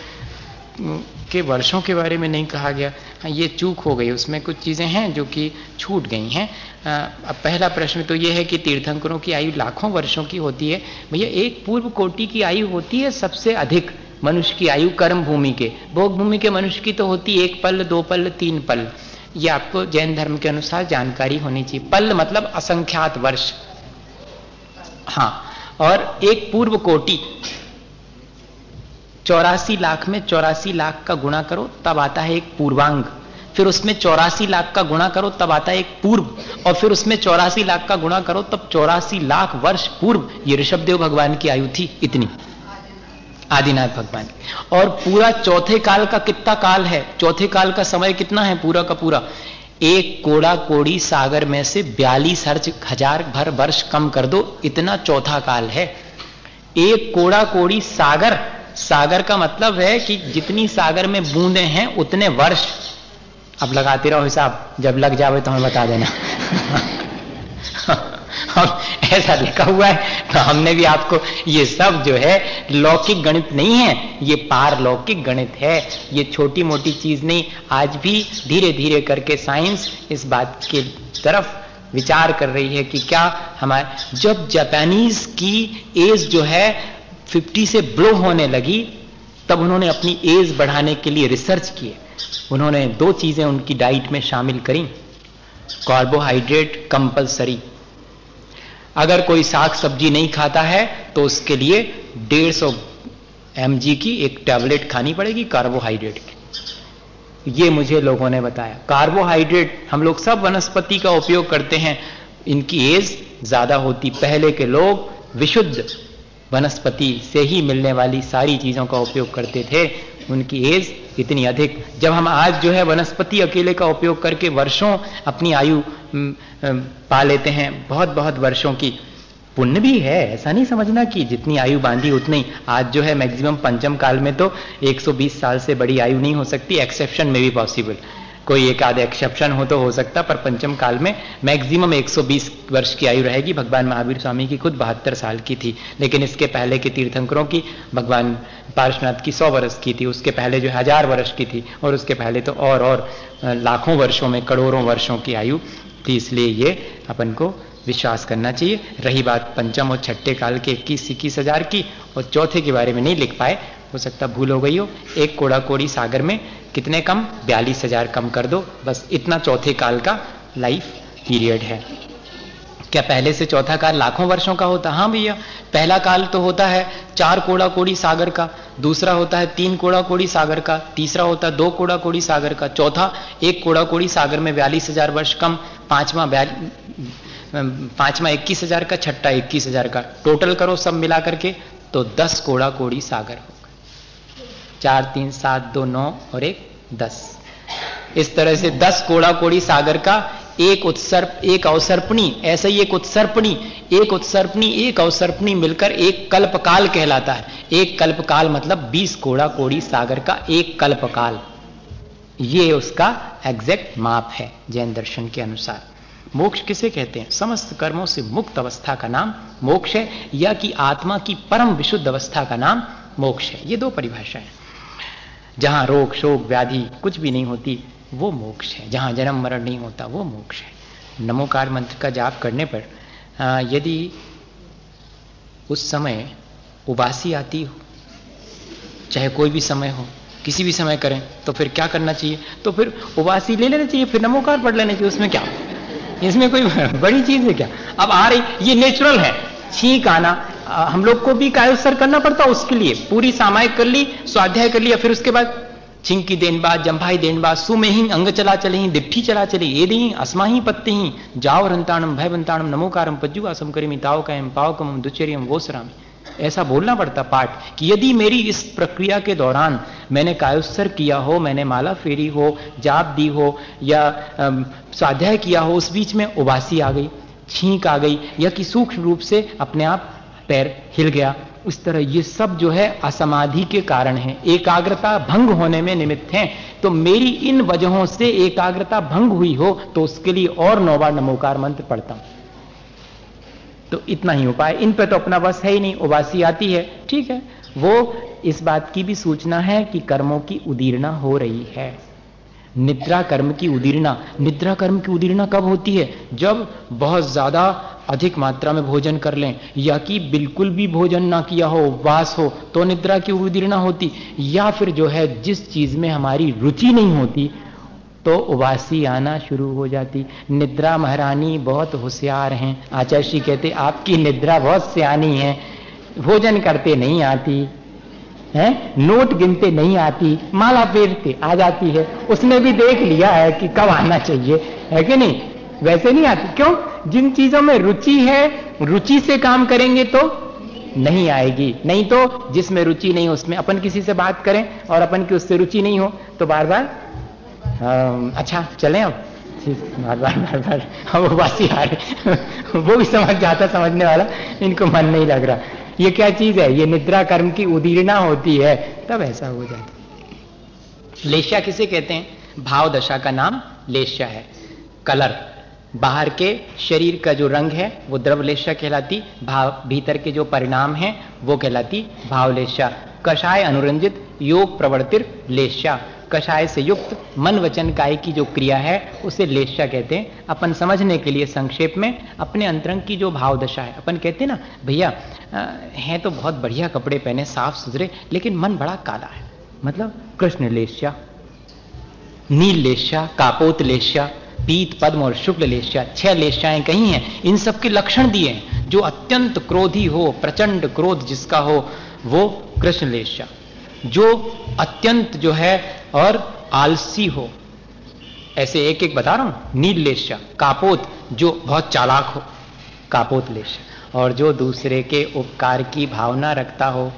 के वर्षों के बारे में नहीं कहा गया। ये चूक हो गई। उसमें कुछ चीज़ें हैं जो कि छूट गई हैं। अब पहला प्रश्न तो ये है कि तीर्थंकरों की आयु लाखों वर्षों की होती है। भैया, एक पूर्व कोटि की आयु होती है सबसे अधिक मनुष्य की आयु कर्म भूमि के। भोग भूमि के मनुष्य की तो होती एक पल, दो पल, तीन पल। ये आपको जैन धर्म के अनुसार जानकारी होनी चाहिए। पल मतलब असंख्यात वर्ष। हाँ और एक पूर्व कोटि, चौरासी लाख में चौरासी लाख का गुणा करो, तब आता है एक पूर्वांग। फिर उसमें चौरासी लाख का गुणा करो, तब आता है एक पूर्व। और फिर उसमें चौरासी लाख का गुणा करो, तब चौरासी लाख वर्ष पूर्व। ये ऋषभदेव भगवान की आयु थी इतनी। आदिनाथ भगवान और पूरा चौथे काल का कितना काल है? चौथे काल का समय कितना है पूरा का पूरा? एक कोड़ा कोड़ी सागर में से बयालीस हज़ार भर वर्ष कम कर दो, इतना चौथा काल है। एक कोड़ा कोड़ी सागर सागर का मतलब है कि जितनी सागर में बूंदे हैं, उतने वर्ष। अब लगाते रहो हिसाब, जब लग जावे तो हमें बता देना। *laughs* हम ऐसा लिखा हुआ है तो हमने भी आपको ये सब जो है, लौकिक गणित नहीं है, ये पारलौकिक गणित है। ये छोटी मोटी चीज़ नहीं, आज भी धीरे धीरे करके साइंस इस बात के तरफ़ विचार कर रही है कि क्या हमारे, जब जापानीज की एज जो है 50 से ब्लो होने लगी, तब उन्होंने अपनी एज बढ़ाने के लिए रिसर्च किए। उन्होंने दो चीज़ें उनकी डाइट में शामिल करी। Carbohydrate compulsory. अगर कोई साग सब्ज़ी नहीं खाता है तो उसके लिए डेढ़ सौ एम की एक टैबलेट खानी पड़ेगी कार्बोहाइड्रेट की। ये मुझे लोगों ने बताया। कार्बोहाइड्रेट हम लोग सब वनस्पति का उपयोग करते हैं। इनकी एज ज़्यादा होती, पहले के लोग विशुद्ध वनस्पति से ही मिलने वाली सारी चीज़ों का उपयोग करते थे। उनकी एज इतनी अधिक। जब हम आज जो है वनस्पति अकेले का उपयोग करके वर्षों अपनी आयु पा लेते हैं बहुत बहुत वर्षों की, पुण्य भी है, ऐसा नहीं समझना कि जितनी आयु बांधी उतनी। आज जो है मैक्सिमम पंचम काल में तो 120 साल से बड़ी आयु नहीं हो सकती, एक्सेप्शन में भी पॉसिबल। कोई एक आध एक्सेप्शन हो तो हो सकता, पर पंचम काल में मैक्सिमम 120 वर्ष की आयु रहेगी। भगवान महावीर स्वामी की खुद बहत्तर साल की थी, लेकिन इसके पहले के तीर्थंकरों की, भगवान पार्शनाथ की सौ वर्ष की थी, उसके पहले जो हज़ार वर्ष की थी और उसके पहले तो और और लाखों वर्षों में, करोड़ों वर्षों की आयु थी, इसलिए ये अपन को विश्वास करना चाहिए। रही बात पंचम और छठे काल के इक्कीस इक्कीस हज़ार की और चौथे के बारे में नहीं लिख पाए, हो सकता भूल हो गई हो। एक कोड़ा कोड़ी सागर में कितने कम? बयालीस हज़ार कम कर दो। बस इतना चौथे काल का लाइफ पीरियड है। क्या पहले से चौथा काल लाखों वर्षों का होता? हाँ भैया, पहला काल तो होता है चार कोड़ा कोड़ी सागर का। दूसरा होता है तीन कोड़ा कोड़ी सागर का, तीसरा होता है दो कोड़ा कोड़ी सागर का, चौथा एक कोड़ा कोड़ी सागर में बयालीस हज़ार वर्ष कम, पांचवा पांचवा इक्कीस हज़ार का, छठा इक्कीस हज़ार का। टोटल करो सब मिला करके तो दस कोड़ा कोड़ी सागर होगा। चार, तीन, सात, दो, नौ और एक, दस। इस तरह से दस कोड़ा कोड़ी सागर का एक उत्सर्प, एक अवसर्पणी, ऐसे ही एक उत्सर्पणी एक उत्सर्पणी, एक अवसर्पणी मिलकर एक कल्पकाल कहलाता है। एक कल्पकाल मतलब बीस कोड़ा कोड़ी सागर का एक कल्पकाल। ये उसका एग्जैक्ट माप है जैन दर्शन के अनुसार। मोक्ष किसे कहते हैं? समस्त कर्मों से मुक्त अवस्था का नाम मोक्ष है, या कि आत्मा की परम विशुद्ध अवस्था का नाम मोक्ष है। ये दो परिभाषा है। जहाँ रोग, शोक, व्याधि कुछ भी नहीं होती वो मोक्ष है। जहाँ जन्म मरण नहीं होता, वो मोक्ष है। नमोकार मंत्र का जाप करने पर यदि उस समय उबासी आती हो, चाहे कोई भी समय हो, किसी भी समय करें तो फिर क्या करना चाहिए? तो फिर उबासी ले लेना चाहिए, फिर नमोकार पढ़ लेना चाहिए, उसमें क्या? इसमें कोई *laughs* बड़ी चीज़ है क्या? अब आ रही, ये नेचुरल है। छींक आना हम लोग को भी कायोत्सर करना पड़ता, उसके लिए पूरी सामायिक कर ली, स्वाध्याय कर लिया, फिर उसके बाद छिंकी देन बाद, जंभाई देन सुमे ही अंग चला चले ही दिट्ठी चला चले, ये दी अस्मा ही पत्ते ही, जाओ रंताणम भय बंताणम नमोकारम पज्जुवासम करीमी ताव कायम पाव कम दुचरियम वोसरामी ऐसा बोलना पड़ता पाठ कि यदि मेरी इस प्रक्रिया के दौरान मैंने कायोत्सर किया हो, मैंने माला फेरी हो, जाप दी हो, या स्वाध्याय किया हो, उस बीच में उबासी आ गई, छींक आ गई, या कि सूक्ष्म रूप से अपने आप पैर हिल गया उस तरह ये सब जो है असमाधि के कारण है। एकाग्रता भंग होने में निमित्त है। तो मेरी इन वजहों से एकाग्रता भंग हुई हो तो उसके लिए और नौबार नमोकार मंत्र पढ़ता हूँ। तो इतना ही उपाय। इन पे तो अपना बस है ही नहीं, उबासी आती है। ठीक है, वो इस बात की भी सूचना है कि कर्मों की उदीर्णा हो रही है। निद्रा कर्म की उदीर्णा। निद्रा कर्म की उदीर्णा कब होती है? जब बहुत ज़्यादा अधिक मात्रा में भोजन कर लें, या कि बिल्कुल भी भोजन ना किया हो उपवास हो तो निद्रा की उदीर्णा होती। या फिर जो है, जिस चीज़ में हमारी रुचि नहीं होती तो उबासी आना शुरू हो जाती। निद्रा महारानी बहुत होशियार हैं। आचार्य कहते, आपकी निद्रा बहुत सियानी है। भोजन करते नहीं आती। है? नोट गिनते नहीं आती माला फेरते आ जाती है। उसने भी देख लिया है कि कब आना चाहिए। है कि नहीं? वैसे नहीं आती। क्यों? जिन चीज़ों में रुचि है रुचि से काम करेंगे तो नहीं आएगी। नहीं तो जिसमें रुचि नहीं उसमें अपन किसी से बात करें और अपन की उससे रुचि नहीं हो तो बार बार आ, अच्छा चलें अब। बार बार बार बार हम वो बासी आ रहे। *laughs* वो भी समझ जाता समझने वाला। इनको मन नहीं लग रहा। ये क्या चीज़ है? ये निद्रा कर्म की उदीर्णा होती है। तब ऐसा हो जाता लेश्या किसे कहते हैं? भाव दशा का नाम लेश्या है। कलर। बाहर के शरीर का जो रंग है, वो द्रवलेश्या कहलाती। भाव, भीतर के जो परिणाम है, वो कहलाती भावलेश्या कषाय अनुरंजित, योग प्रवर्तिर लेश्या। कषाय से युक्त मन वचन काय की जो क्रिया है, उसे लेश्या कहते हैं। अपन समझने के लिए संक्षेप में, अपने अंतरंग की जो भाव दशा है, अपन कहते हैं ना, भैया हैं तो बहुत बढ़िया कपड़े पहने, साफ़ सुथरे, लेकिन मन बड़ा काला है। मतलब कृष्ण लेश्या नील लेश्या कापोत लेश्या पीत, पद्म और शुक्ल लेश्या छह लेश्याएँ कही हैं, इन सब के लक्षण दिए हैं। जो अत्यंत क्रोधी हो, प्रचंड क्रोध जिसका हो, वो कृष्ण लेश्या जो अत्यंत जो है और आलसी हो। ऐसे एक एक बता रहा हूँ। नील लेश्या कापोत, जो बहुत चालाक हो। कापोत लेश्या और जो दूसरे के उपकार की भावना रखता हो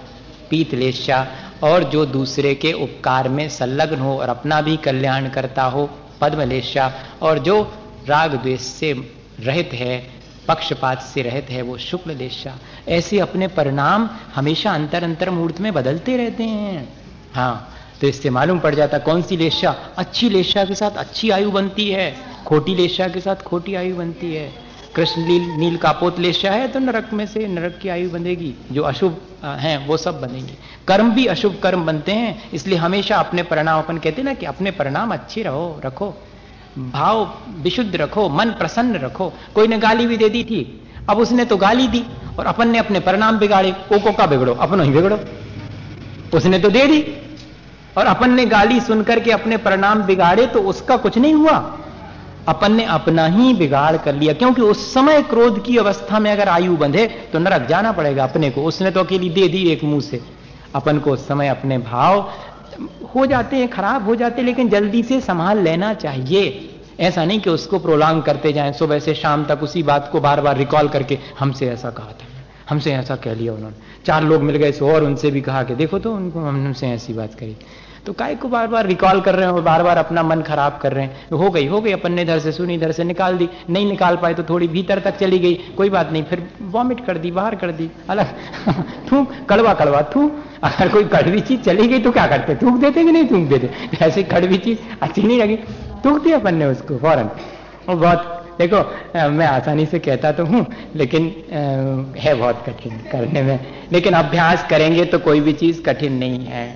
पीत लेश्या और जो दूसरे के उपकार में संलग्न हो और अपना भी कल्याण करता हो पद्मलेशा और जो राग द्वेष से रहित है पक्षपात से रहते हैं वो शुक्ल लेशा ऐसे अपने परिणाम हमेशा अंतर अंतर मुहूर्त में बदलते रहते हैं। हाँ तो इससे मालूम पड़ जाता कौन सी लेशा अच्छी लेशा के साथ अच्छी आयु बनती है, खोटी लेशा के साथ खोटी आयु बनती है। कृष्ण लील, नील कापोत लेशा है तो नरक में से नरक की आयु बनेगी, जो अशुभ हैं, वो सब बनेंगे। कर्म भी अशुभ कर्म बनते हैं, इसलिए हमेशा अपने परिणाम, अपन कहते ना कि अपने परिणाम अच्छे रहो, रखो। भाव विशुद्ध रखो, मन प्रसन्न रखो। कोई ने गाली भी दे दी थी, अब उसने तो गाली दी और अपन ने अपने परिणाम बिगाड़े ओ को का बिगड़ो, अपनो ही बिगड़ो। उसने तो दे दी और अपन ने गाली सुनकर के अपने परिणाम बिगाड़े तो उसका कुछ नहीं हुआ। अपन ने अपना ही बिगाड़ कर लिया, क्योंकि उस समय क्रोध की अवस्था में अगर आयु बंधे तो नरक जाना पड़ेगा अपने को। उसने तो अकेली दे दी एक मुँह से। अपन को उस समय अपने भाव हो जाते हैं, खराब हो जाते हैं, लेकिन जल्दी से संभाल लेना चाहिए। ऐसा नहीं कि उसको प्रोलांग करते जाएँ, सुबह से शाम तक उसी बात को बार बार रिकॉल करके, हमसे ऐसा कहा था। हमसे ऐसा कह लिया उन्होंने। चार लोग मिल गए और उनसे भी कहा कि देखो तो उनको हमसे ऐसी बात करी तो काय को बार बार रिकॉल कर रहे हैं और बार बार अपना मन खराब कर रहे हैं? हो गई हो गई, अपन ने इधर से सुनी, इधर से निकाल दी, नहीं निकाल पाए तो थोड़ी भीतर तक चली गई, कोई बात नहीं, फिर वॉमिट कर दी, बाहर कर दी, अलग। *laughs* थूक कड़वा कड़वा थू अगर कोई कड़वी चीज़ चली गई तो क्या करते? थूक देते कि नहीं थूक देते? ऐसी कड़वी चीज़ अच्छी नहीं लगी। थूक दी अपन ने उसको फ़ौरन। बहुत देखो मैं आसानी से कहता तो हूँ लेकिन आ, है बहुत कठिन करने में। लेकिन अभ्यास करेंगे तो कोई भी चीज़ कठिन नहीं है।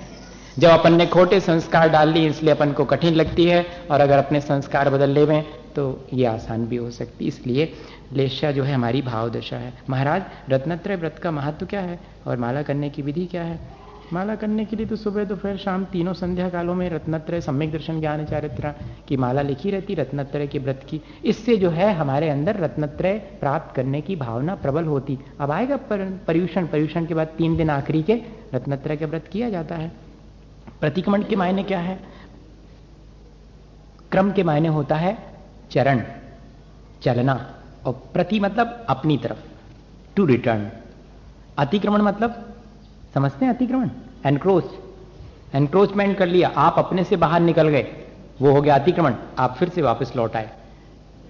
जब अपन ने खोटे संस्कार डाल ली इसलिए अपन को कठिन लगती है और अगर अपने संस्कार बदल ले में तो ये आसान भी हो सकती इसलिए लेशा जो है हमारी भाव दशा है। महाराज, रत्नत्रय व्रत का महत्व क्या है? और माला करने की विधि क्या है? माला करने के लिए तो सुबह, दोपहर, शाम तीनों संध्या कालों में रत्नत्रय, सम्यक दर्शन, ज्ञान चारित्र की माला लिखी रहती, रत्नत्रय के व्रत की। इससे जो है हमारे अंदर रत्नत्रय प्राप्त करने की भावना प्रबल होती। अब आएगा पर्यूषण पर्यूषण के बाद तीन दिन आखिरी के रत्नत्रय के व्रत किया जाता है। प्रतिक्रमण के मायने क्या है? क्रम के मायने होता है चरण, चलना। और प्रति मतलब अपनी तरफ़ टू रिटर्न अतिक्रमण मतलब समझते हैं अतिक्रमण? एनक्रोच एनक्रोचमेंट कर लिया, आप अपने से बाहर निकल गए, वो हो गया अतिक्रमण, आप फिर से वापस लौट आए।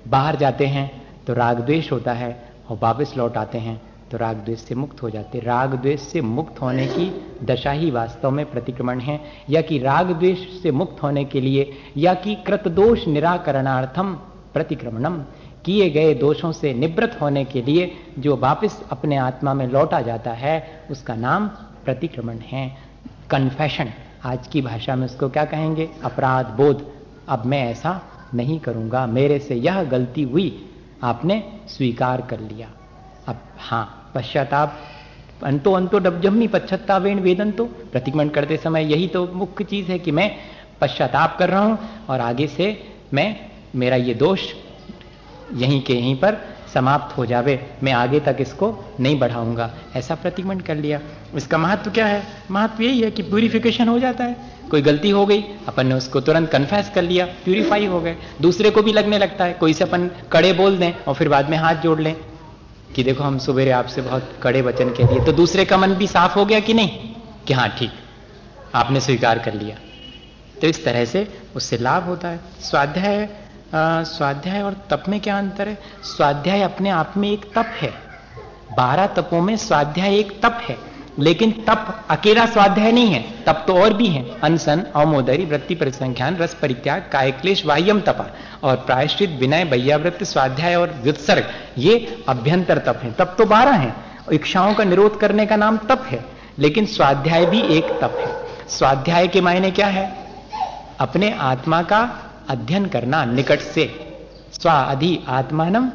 बाहर जाते हैं तो राग द्वेष होता है, और वापस लौट आते हैं तो राग द्वेष से मुक्त हो जाते राग द्वेष से मुक्त होने की दशा ही वास्तव में प्रतिक्रमण है, या कि राग द्वेष से मुक्त होने के लिए, या कि कृतदोष निराकरणार्थम प्रतिक्रमणम। किए गए दोषों से निवृत्त होने के लिए जो वापस अपने आत्मा में लौटा जाता है, उसका नाम प्रतिक्रमण है। कन्फेशन आज की भाषा में उसको क्या कहेंगे? अपराध, बोध। अब मैं ऐसा नहीं करूँगा। मेरे से यह गलती हुई। आपने स्वीकार कर लिया। अब हाँ पश्चाताप। अंतो अंतो डबजम्मी पश्चातावेण वेदन तो प्रतिक्रमण करते समय यही तो मुख्य चीज़ है कि मैं पश्चाताप कर रहा हूँ और आगे से मैं, मेरा ये दोष यहीं के यहीं पर समाप्त हो जावे। मैं आगे तक इसको नहीं बढ़ाऊँगा। ऐसा प्रतिक्रमण कर लिया। इसका महत्व क्या है? महत्व यही है कि प्यूरिफिकेशन हो जाता है। कोई गलती हो गई, अपन ने उसको तुरंत कन्फेस कर लिया। प्यूरिफाई हो गए। दूसरे को भी लगने लगता है। कोई से अपन कड़े बोल दें और फिर बाद में हाथ जोड़ लें कि देखो, हम सुबेरे आपसे बहुत कड़े वचन कह दिए। तो दूसरे का मन भी साफ़ हो गया कि नहीं? कि हाँ ठीक। आपने स्वीकार कर लिया। तो इस तरह से उससे लाभ होता है। स्वाध्याय स्वाध्याय और तप में क्या अंतर है? स्वाध्याय अपने आप में एक तप है। बारह तपों में स्वाध्याय एक तप है। लेकिन तप अकेला स्वाध्याय नहीं है। तप तो और भी है। अनसन अमोदरी वृत्ति परिसंख्यान, रस परित्याग, कायक्लेश, वाह्यम तपा और प्रायश्चित, विनय, वैयावृत्त, स्वाध्याय और व्युत्सर्ग। ये अभ्यंतर तप है। तप तो बारह है। इच्छाओं का निरोध करने का नाम तप है। लेकिन स्वाध्याय भी एक तप है। स्वाध्याय के मायने क्या है? अपने आत्मा का अध्ययन करना निकट से। स्वा अधि आत्मानम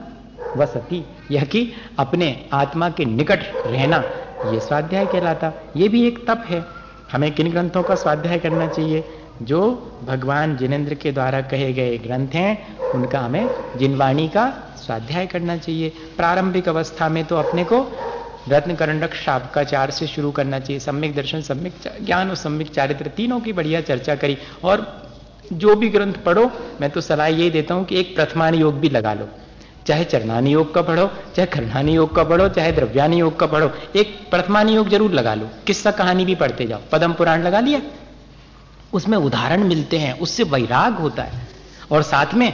वसती। यह कि अपने आत्मा के निकट रहना यह स्वाध्याय कहलाता। ये भी एक तप है। हमें किन ग्रंथों का स्वाध्याय करना चाहिए? जो भगवान जिनेन्द्र के द्वारा कहे गए ग्रंथ हैं, उनका हमें जिनवाणी का स्वाध्याय करना चाहिए। प्रारंभिक अवस्था में तो अपने को रत्न करंडक शाप का चार से शुरू करना चाहिए। सम्यक दर्शन, सम्यक ज्ञान और सम्यक चारित्र, तीनों की बढ़िया चर्चा करी और जो भी ग्रंथ पढ़ो, मैं तो सलाह यही देता हूँ कि एक प्रथमान योग भी लगा लो। चाहे चरणानी योग का पढ़ो, चाहे खरनानी योग का पढ़ो, चाहे द्रव्यानी योग का पढ़ो, एक प्रथमानी योग ज़रूर लगा लो। किस्सा कहानी भी पढ़ते जाओ। पदम पुराण लगा लिया। उसमें उदाहरण मिलते हैं, उससे वैराग होता है। और साथ में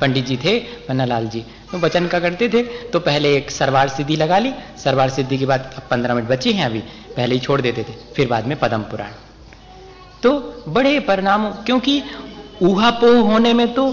पंडित जी थे पन्नालाल जी। तो वचन का करते थे तो पहले एक सरवार सिद्धि लगा ली। सरवार सिद्धि के बाद अब पंद्रह मिनट बचे हैं अभी। पहले ही छोड़ देते थे, फिर बाद में पदम पुराण। तो बड़े परिणाम, क्योंकि ऊहापोह होने में तो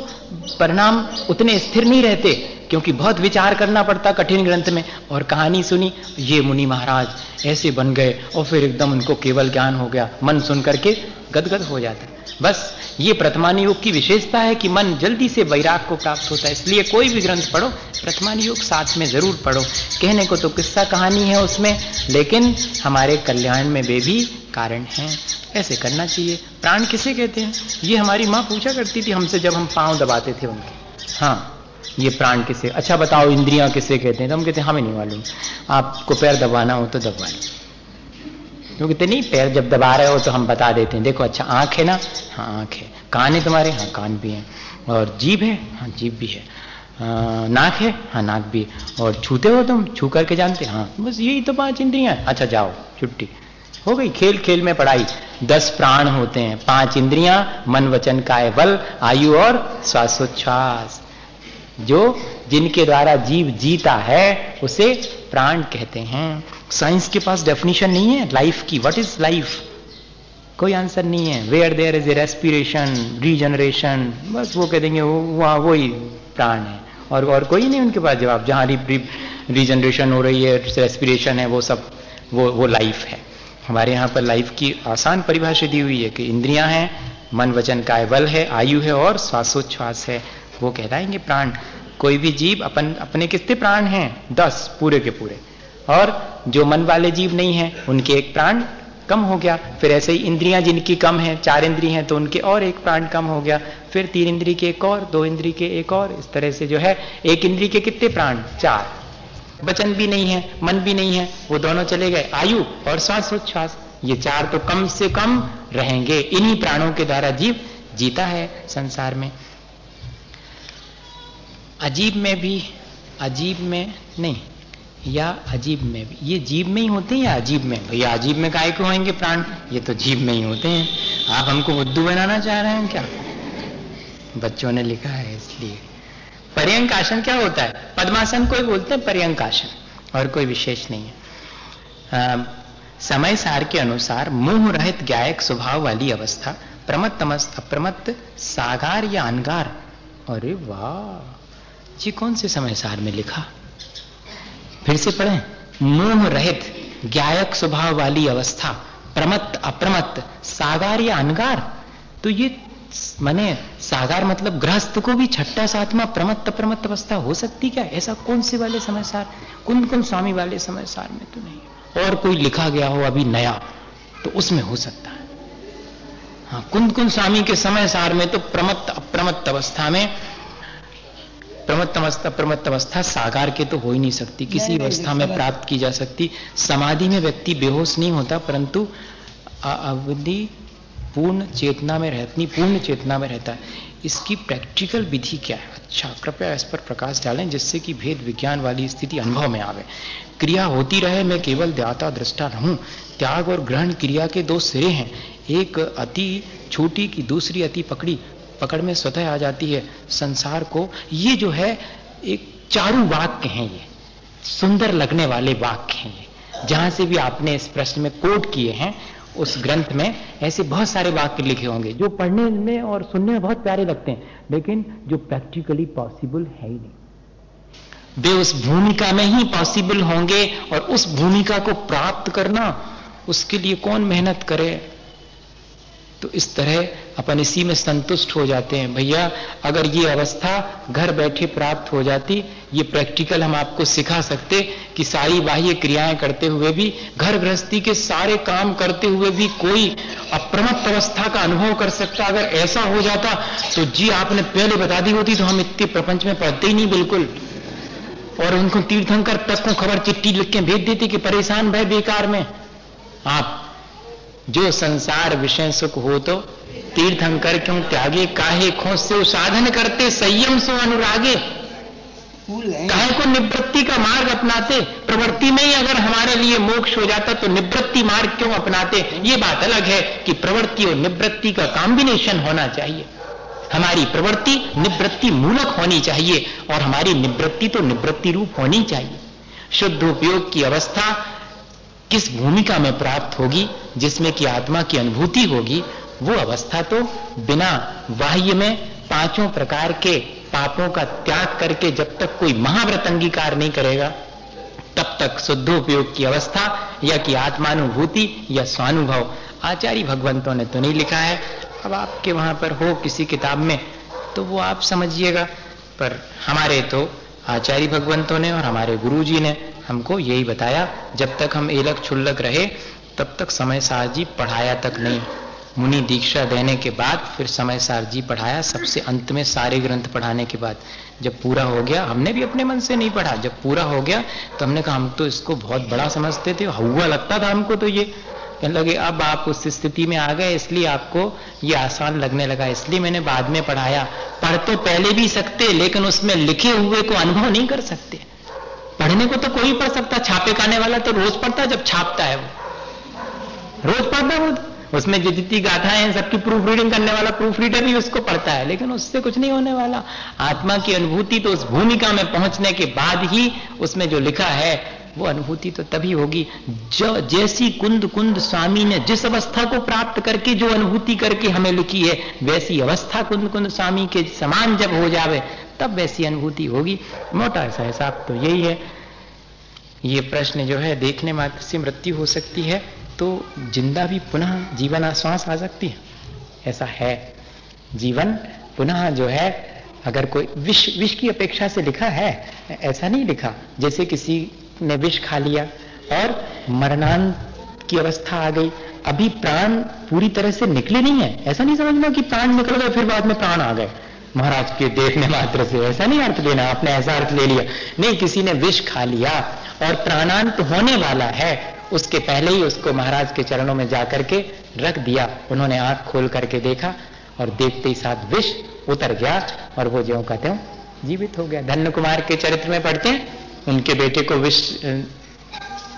परिणाम उतने स्थिर नहीं रहते, क्योंकि बहुत विचार करना पड़ता कठिन ग्रंथ में। और कहानी सुनी, ये मुनि महाराज ऐसे बन गए, और फिर एकदम उनको केवल ज्ञान हो गया, मन सुन करके गदगद हो जाता। बस, ये प्रथमानी योग की विशेषता है कि मन जल्दी से वैराग को प्राप्त होता है, इसलिए कोई भी ग्रंथ पढ़ो, प्रथमानी योग साथ में ज़रूर पढ़ो। कहने को तो किस्सा कहानी है उसमें, लेकिन हमारे कल्याण में वे भी कारण हैं। ऐसे करना चाहिए। प्राण किसे कहते हैं? ये हमारी माँ पूछा करती थी हमसे जब हम पाँव दबाते थे उनके। हाँ ये प्राण किसे? अच्छा बताओ, इंद्रियाँ किसे कहते हैं? तो हम कहते हैं, हमें नहीं मालूम। आपको पैर दबाना हो तो दबा लो क्योंकि तो नहीं पैर जब दबा रहे हो तो हम बता देते हैं। देखो अच्छा आँख है ना? हाँ आँख है। कान है तुम्हारे? हाँ कान भी है। और जीभ है? हाँ जीभ भी है। आ, नाक है? हाँ नाक भी है। और छूते हो तुम? छू करके जानते हाँ? बस यही तो पाँच इंद्रियाँ अच्छा जाओ छुट्टी। हो गई खेल खेल में पढ़ाई। दस प्राण होते हैं। पाँच इंद्रियाँ मन वचन काय बल आयु और श्वासोच्छ्वास। जो जिनके द्वारा जीव जीता है उसे प्राण कहते हैं। साइंस के पास डेफिनेशन नहीं है लाइफ की व्हाट इज़ लाइफ कोई आंसर नहीं है। Where there is a respiration regeneration बस वो कह देंगे वहाँ वही प्राण है। और और कोई नहीं उनके पास जवाब। जहाँ रीजनरेशन हो रही है रेस्पिरेशन है, वो सब, वो वो लाइफ है। हमारे यहाँ पर लाइफ की आसान परिभाषा दी हुई है कि इंद्रियाँ हैं, मन, वचन, काय, बल है, आयु है और श्वासोच्छ्वास है। वो कहलाएँगे प्राण। कोई भी जीव अपन, अपने कितने प्राण हैं? दस, पूरे के पूरे। और जो मन वाले जीव नहीं है, उनके एक प्राण कम हो गया। फिर ऐसे ही इंद्रियाँ जिनकी कम है, चार इंद्री हैं तो उनके और एक प्राण कम हो गया। फिर तीन इंद्री के एक और, दो इंद्री के एक और, इस तरह से जो है, एक इंद्री के कितने प्राण? चार। वचन भी नहीं है, मन भी नहीं है, वो दोनों चले गए। आयु और श्वासोच्छ्वास, ये चार तो कम से कम रहेंगे। इन्हीं प्राणों के द्वारा जीव जीता है संसार में। अजीब में भी, अजीब में नहीं। या अजीब में भी। ये जीव में ही होते हैं या अजीब में? भैया अजीब में काय को होंगे प्राण? ये तो जीव में ही होते हैं। आप हमको बुद्धू बनाना चाह रहे हैं क्या? बच्चों ने लिखा है इसलिए। पर्यंक आसन क्या होता है? पद्मासन को बोलते हैं पर्यंक आसन और कोई विशेष नहीं है। आ, समय सार के अनुसार मुँह रहित गायक स्वभाव वाली अवस्था प्रमत्त अप्रमत्त सागार या अनगार। अरे वाह! जी कौन से समय सार में लिखा? फिर से पढ़ें। मोह रहित गायक स्वभाव वाली अवस्था, प्रमत्त, अप्रमत्त, सागार या अनगार। तो ये माने सागार मतलब गृहस्थ को भी छठा, सातवा, प्रमत्त प्रमत्त अवस्था हो सकती क्या? ऐसा कौन से वाले समय सार कुंद कुंद स्वामी वाले समय सार में तो नहीं। और कोई लिखा गया हो अभी नया तो उसमें हो सकता है। हाँ कुंद कुंद स्वामी के समय सार में तो प्रमत्त, अप्रमत्त अवस्था में प्रमत्त अवस्था प्रमत्त अवस्था साकार के तो हो ही नहीं सकती। किसी अवस्था में प्राप्त की जा सकती। समाधि में व्यक्ति बेहोश नहीं होता परंतु अवधि पूर्ण चेतना में रहती पूर्ण चेतना में रहता है। इसकी प्रैक्टिकल विधि क्या है? अच्छा कृपया इस पर प्रकाश डालें जिससे कि भेद विज्ञान वाली स्थिति अनुभव में आवे। क्रिया होती रहे मैं केवल द्याता दृष्टा रहूँ। त्याग और ग्रहण क्रिया के दो सिरे हैं। एक अति छोटी की दूसरी अति पकड़ी। पकड़ में स्वतः आ जाती है। संसार को ये जो है, एक चारू वाक्य हैं ये। सुंदर लगने वाले वाक्य हैं ये। जहाँ से भी आपने इस प्रश्न में कोट किए हैं, उस ग्रंथ में ऐसे बहुत सारे वाक्य लिखे होंगे, जो पढ़ने में और सुनने में बहुत प्यारे लगते हैं, लेकिन जो प्रैक्टिकली पॉसिबल है ही नहीं। वे उस भूमिका में ही पॉसिबल होंगे और उस भूमिका को प्राप्त करना, उसके लिए कौन मेहनत करे? तो इस तरह अपन इसी में संतुष्ट हो जाते हैं। भैया, अगर ये अवस्था घर बैठे प्राप्त हो जाती, ये प्रैक्टिकल हम आपको सिखा सकते कि सारी बाह्य क्रियाएँ करते हुए भी, घर गृहस्थी के सारे काम करते हुए भी कोई अप्रमत्त अवस्था का अनुभव कर सकता। अगर ऐसा हो जाता तो जी आपने पहले बता दी होती तो हम इतने प्रपंच में पढ़ते ही नहीं बिल्कुल। और उनको तीर्थंकर तक को खबर चिट्ठी लिख के भेज देती कि परेशान भय बेकार में। आप जो संसार विषय सुख हो तो तीर्थंकर क्यों त्यागे? काहे खोज से साधन करते? संयम सो अनुरागे। काहे को निवृत्ति का मार्ग अपनाते? प्रवृत्ति में ही अगर हमारे लिए मोक्ष हो जाता तो निवृत्ति मार्ग क्यों अपनाते? ये बात अलग है कि प्रवृत्ति और निवृत्ति का कॉम्बिनेशन होना चाहिए। हमारी प्रवृत्ति निवृत्ति मूलक होनी चाहिए और हमारी निवृत्ति तो निवृत्ति रूप होनी चाहिए। शुद्ध उपयोग की अवस्था किस भूमिका में प्राप्त होगी, जिसमें कि आत्मा की अनुभूति होगी, वो अवस्था तो बिना बाह्य में पाँचों प्रकार के पापों का त्याग करके जब तक कोई महाव्रत अंगीकार नहीं करेगा, तब तक शुद्ध उपयोग की अवस्था या कि आत्मानुभूति या स्वानुभव। आचार्य भगवंतों ने तो नहीं लिखा है। अब आपके वहाँ पर हो किसी किताब में तो वो आप समझिएगा। पर हमारे तो आचार्य भगवंतों ने और हमारे गुरु जी ने हमको यही बताया, जब तक हम एलक छुल्लक रहे, तब तक समय सार जी पढ़ाया तक नहीं। मुनि दीक्षा देने के बाद फिर समय सार जी पढ़ाया, सबसे अंत में सारे ग्रंथ पढ़ाने के बाद। जब पूरा हो गया, हमने भी अपने मन से नहीं पढ़ा। जब पूरा हो गया तो हमने कहा, हम तो इसको बहुत बड़ा समझते थे। हुआ लगता था हमको तो ये। कहने लगे, अब आप उस स्थिति में आ गए, इसलिए आपको ये आसान लगने लगा। इसलिए मैंने बाद में पढ़ाया। पढ़ तो पहले भी सकते, लेकिन उसमें लिखे हुए को अनुभव नहीं कर सकते। पढ़ने को तो कोई पढ़ सकता, छापे खाने वाला तो रोज पढ़ता है जब छापता है वो। रोज पढ़ता वो। उसमें जो जितनी गाथाएँ हैं, सबकी प्रूफ रीडिंग करने वाला प्रूफ रीडर भी उसको पढ़ता है, लेकिन उससे कुछ नहीं होने वाला। आत्मा की अनुभूति तो उस भूमिका में पहुँचने के बाद ही उसमें जो लिखा है, वो अनुभूति तो तभी होगी, जो जैसी कुंद कुंद स्वामी ने जिस अवस्था को प्राप्त करके जो अनुभूति करके हमें लिखी है, वैसी अवस्था कुंद कुंद स्वामी के समान जब हो जावे तब वैसी अनुभूति होगी। मोटा ऐसा हिसाब तो यही है। ये प्रश्न जो है, देखने मात्र से मृत्यु हो सकती है तो ज़िंदा भी पुनः जीवन आश्वास आ सकती है। ऐसा है। जीवन पुनः जो है, अगर कोई विष विष की अपेक्षा से लिखा है, ऐसा नहीं लिखा, जैसे किसी ने विष खा लिया और मरणांत की अवस्था आ गई। अभी प्राण पूरी तरह से निकले नहीं है। ऐसा नहीं समझना कि प्राण निकल गए, फिर बाद में प्राण आ गए। महाराज के देखने मात्र से। ऐसा नहीं अर्थ लेना आपने ऐसा अर्थ ले लिया। नहीं, किसी ने विष खा लिया और प्राणांत होने वाला है, उसके पहले ही उसको महाराज के चरणों में जाकर के रख दिया। उन्होंने आँख खोल करके देखा और देखते ही साथ विष उतर गया और वो जो कहते हो, जीवित हो गया। धन्य कुमार के चरित्र में पढ़ते हैं, उनके बेटे को विष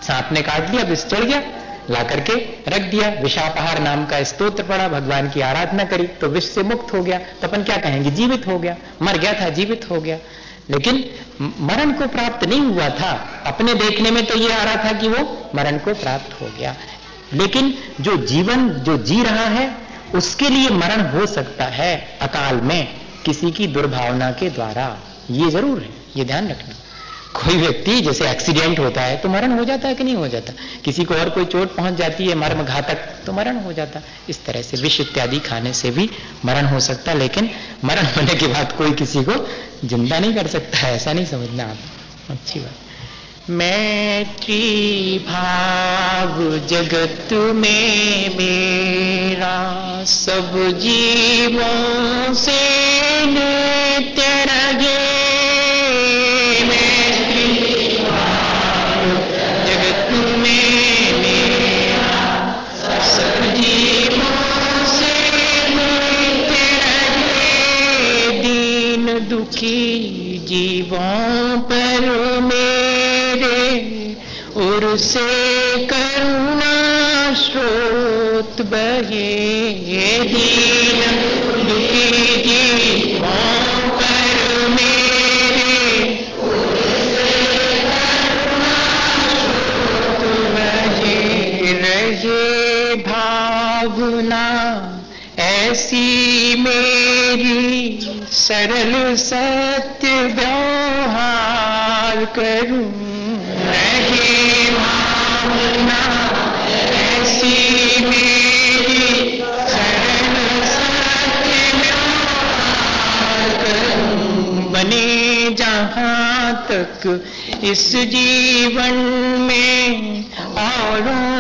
सांप ने काट लिया विष चढ़ गया। ला करके रख दिया। विषापहार नाम का स्तोत्र पड़ा भगवान की आराधना करी तो विष से मुक्त हो गया। तो अपन क्या कहेंगे? जीवित हो गया। मर गया था, जीवित हो गया। लेकिन मरण को प्राप्त नहीं हुआ था। अपने देखने में तो ये आ रहा था कि वो मरण को प्राप्त हो गया। लेकिन जो जीवन, जो जी रहा है, उसके लिए मरण हो सकता है अकाल में किसी की दुर्भावना के द्वारा। ये ज़रूर है, ये ध्यान रखना। कोई व्यक्ति जैसे एक्सीडेंट होता है तो मरण हो जाता है कि नहीं हो जाता? किसी को और कोई चोट पहुँच जाती है, मर्म घातक तो मरण हो जाता। इस तरह से विष इत्यादि खाने से भी मरण हो सकता, लेकिन मरण होने के बाद कोई किसी को ज़िंदा नहीं कर सकता, ऐसा नहीं समझना आप। अच्छी बात। मैत्री भाव जगत में मेरा सब जीवों से से करुणा स्रोत बहे ये दीन दुखी पर मेरे भावना ऐसी मेरी सरल सत्य व्यवहार करूँ तक इस जीवन में औरों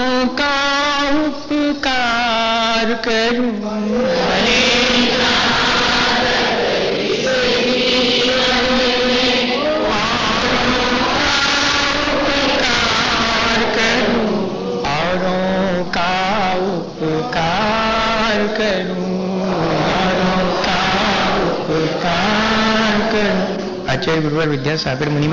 आचार्य विद्या सागर मुनि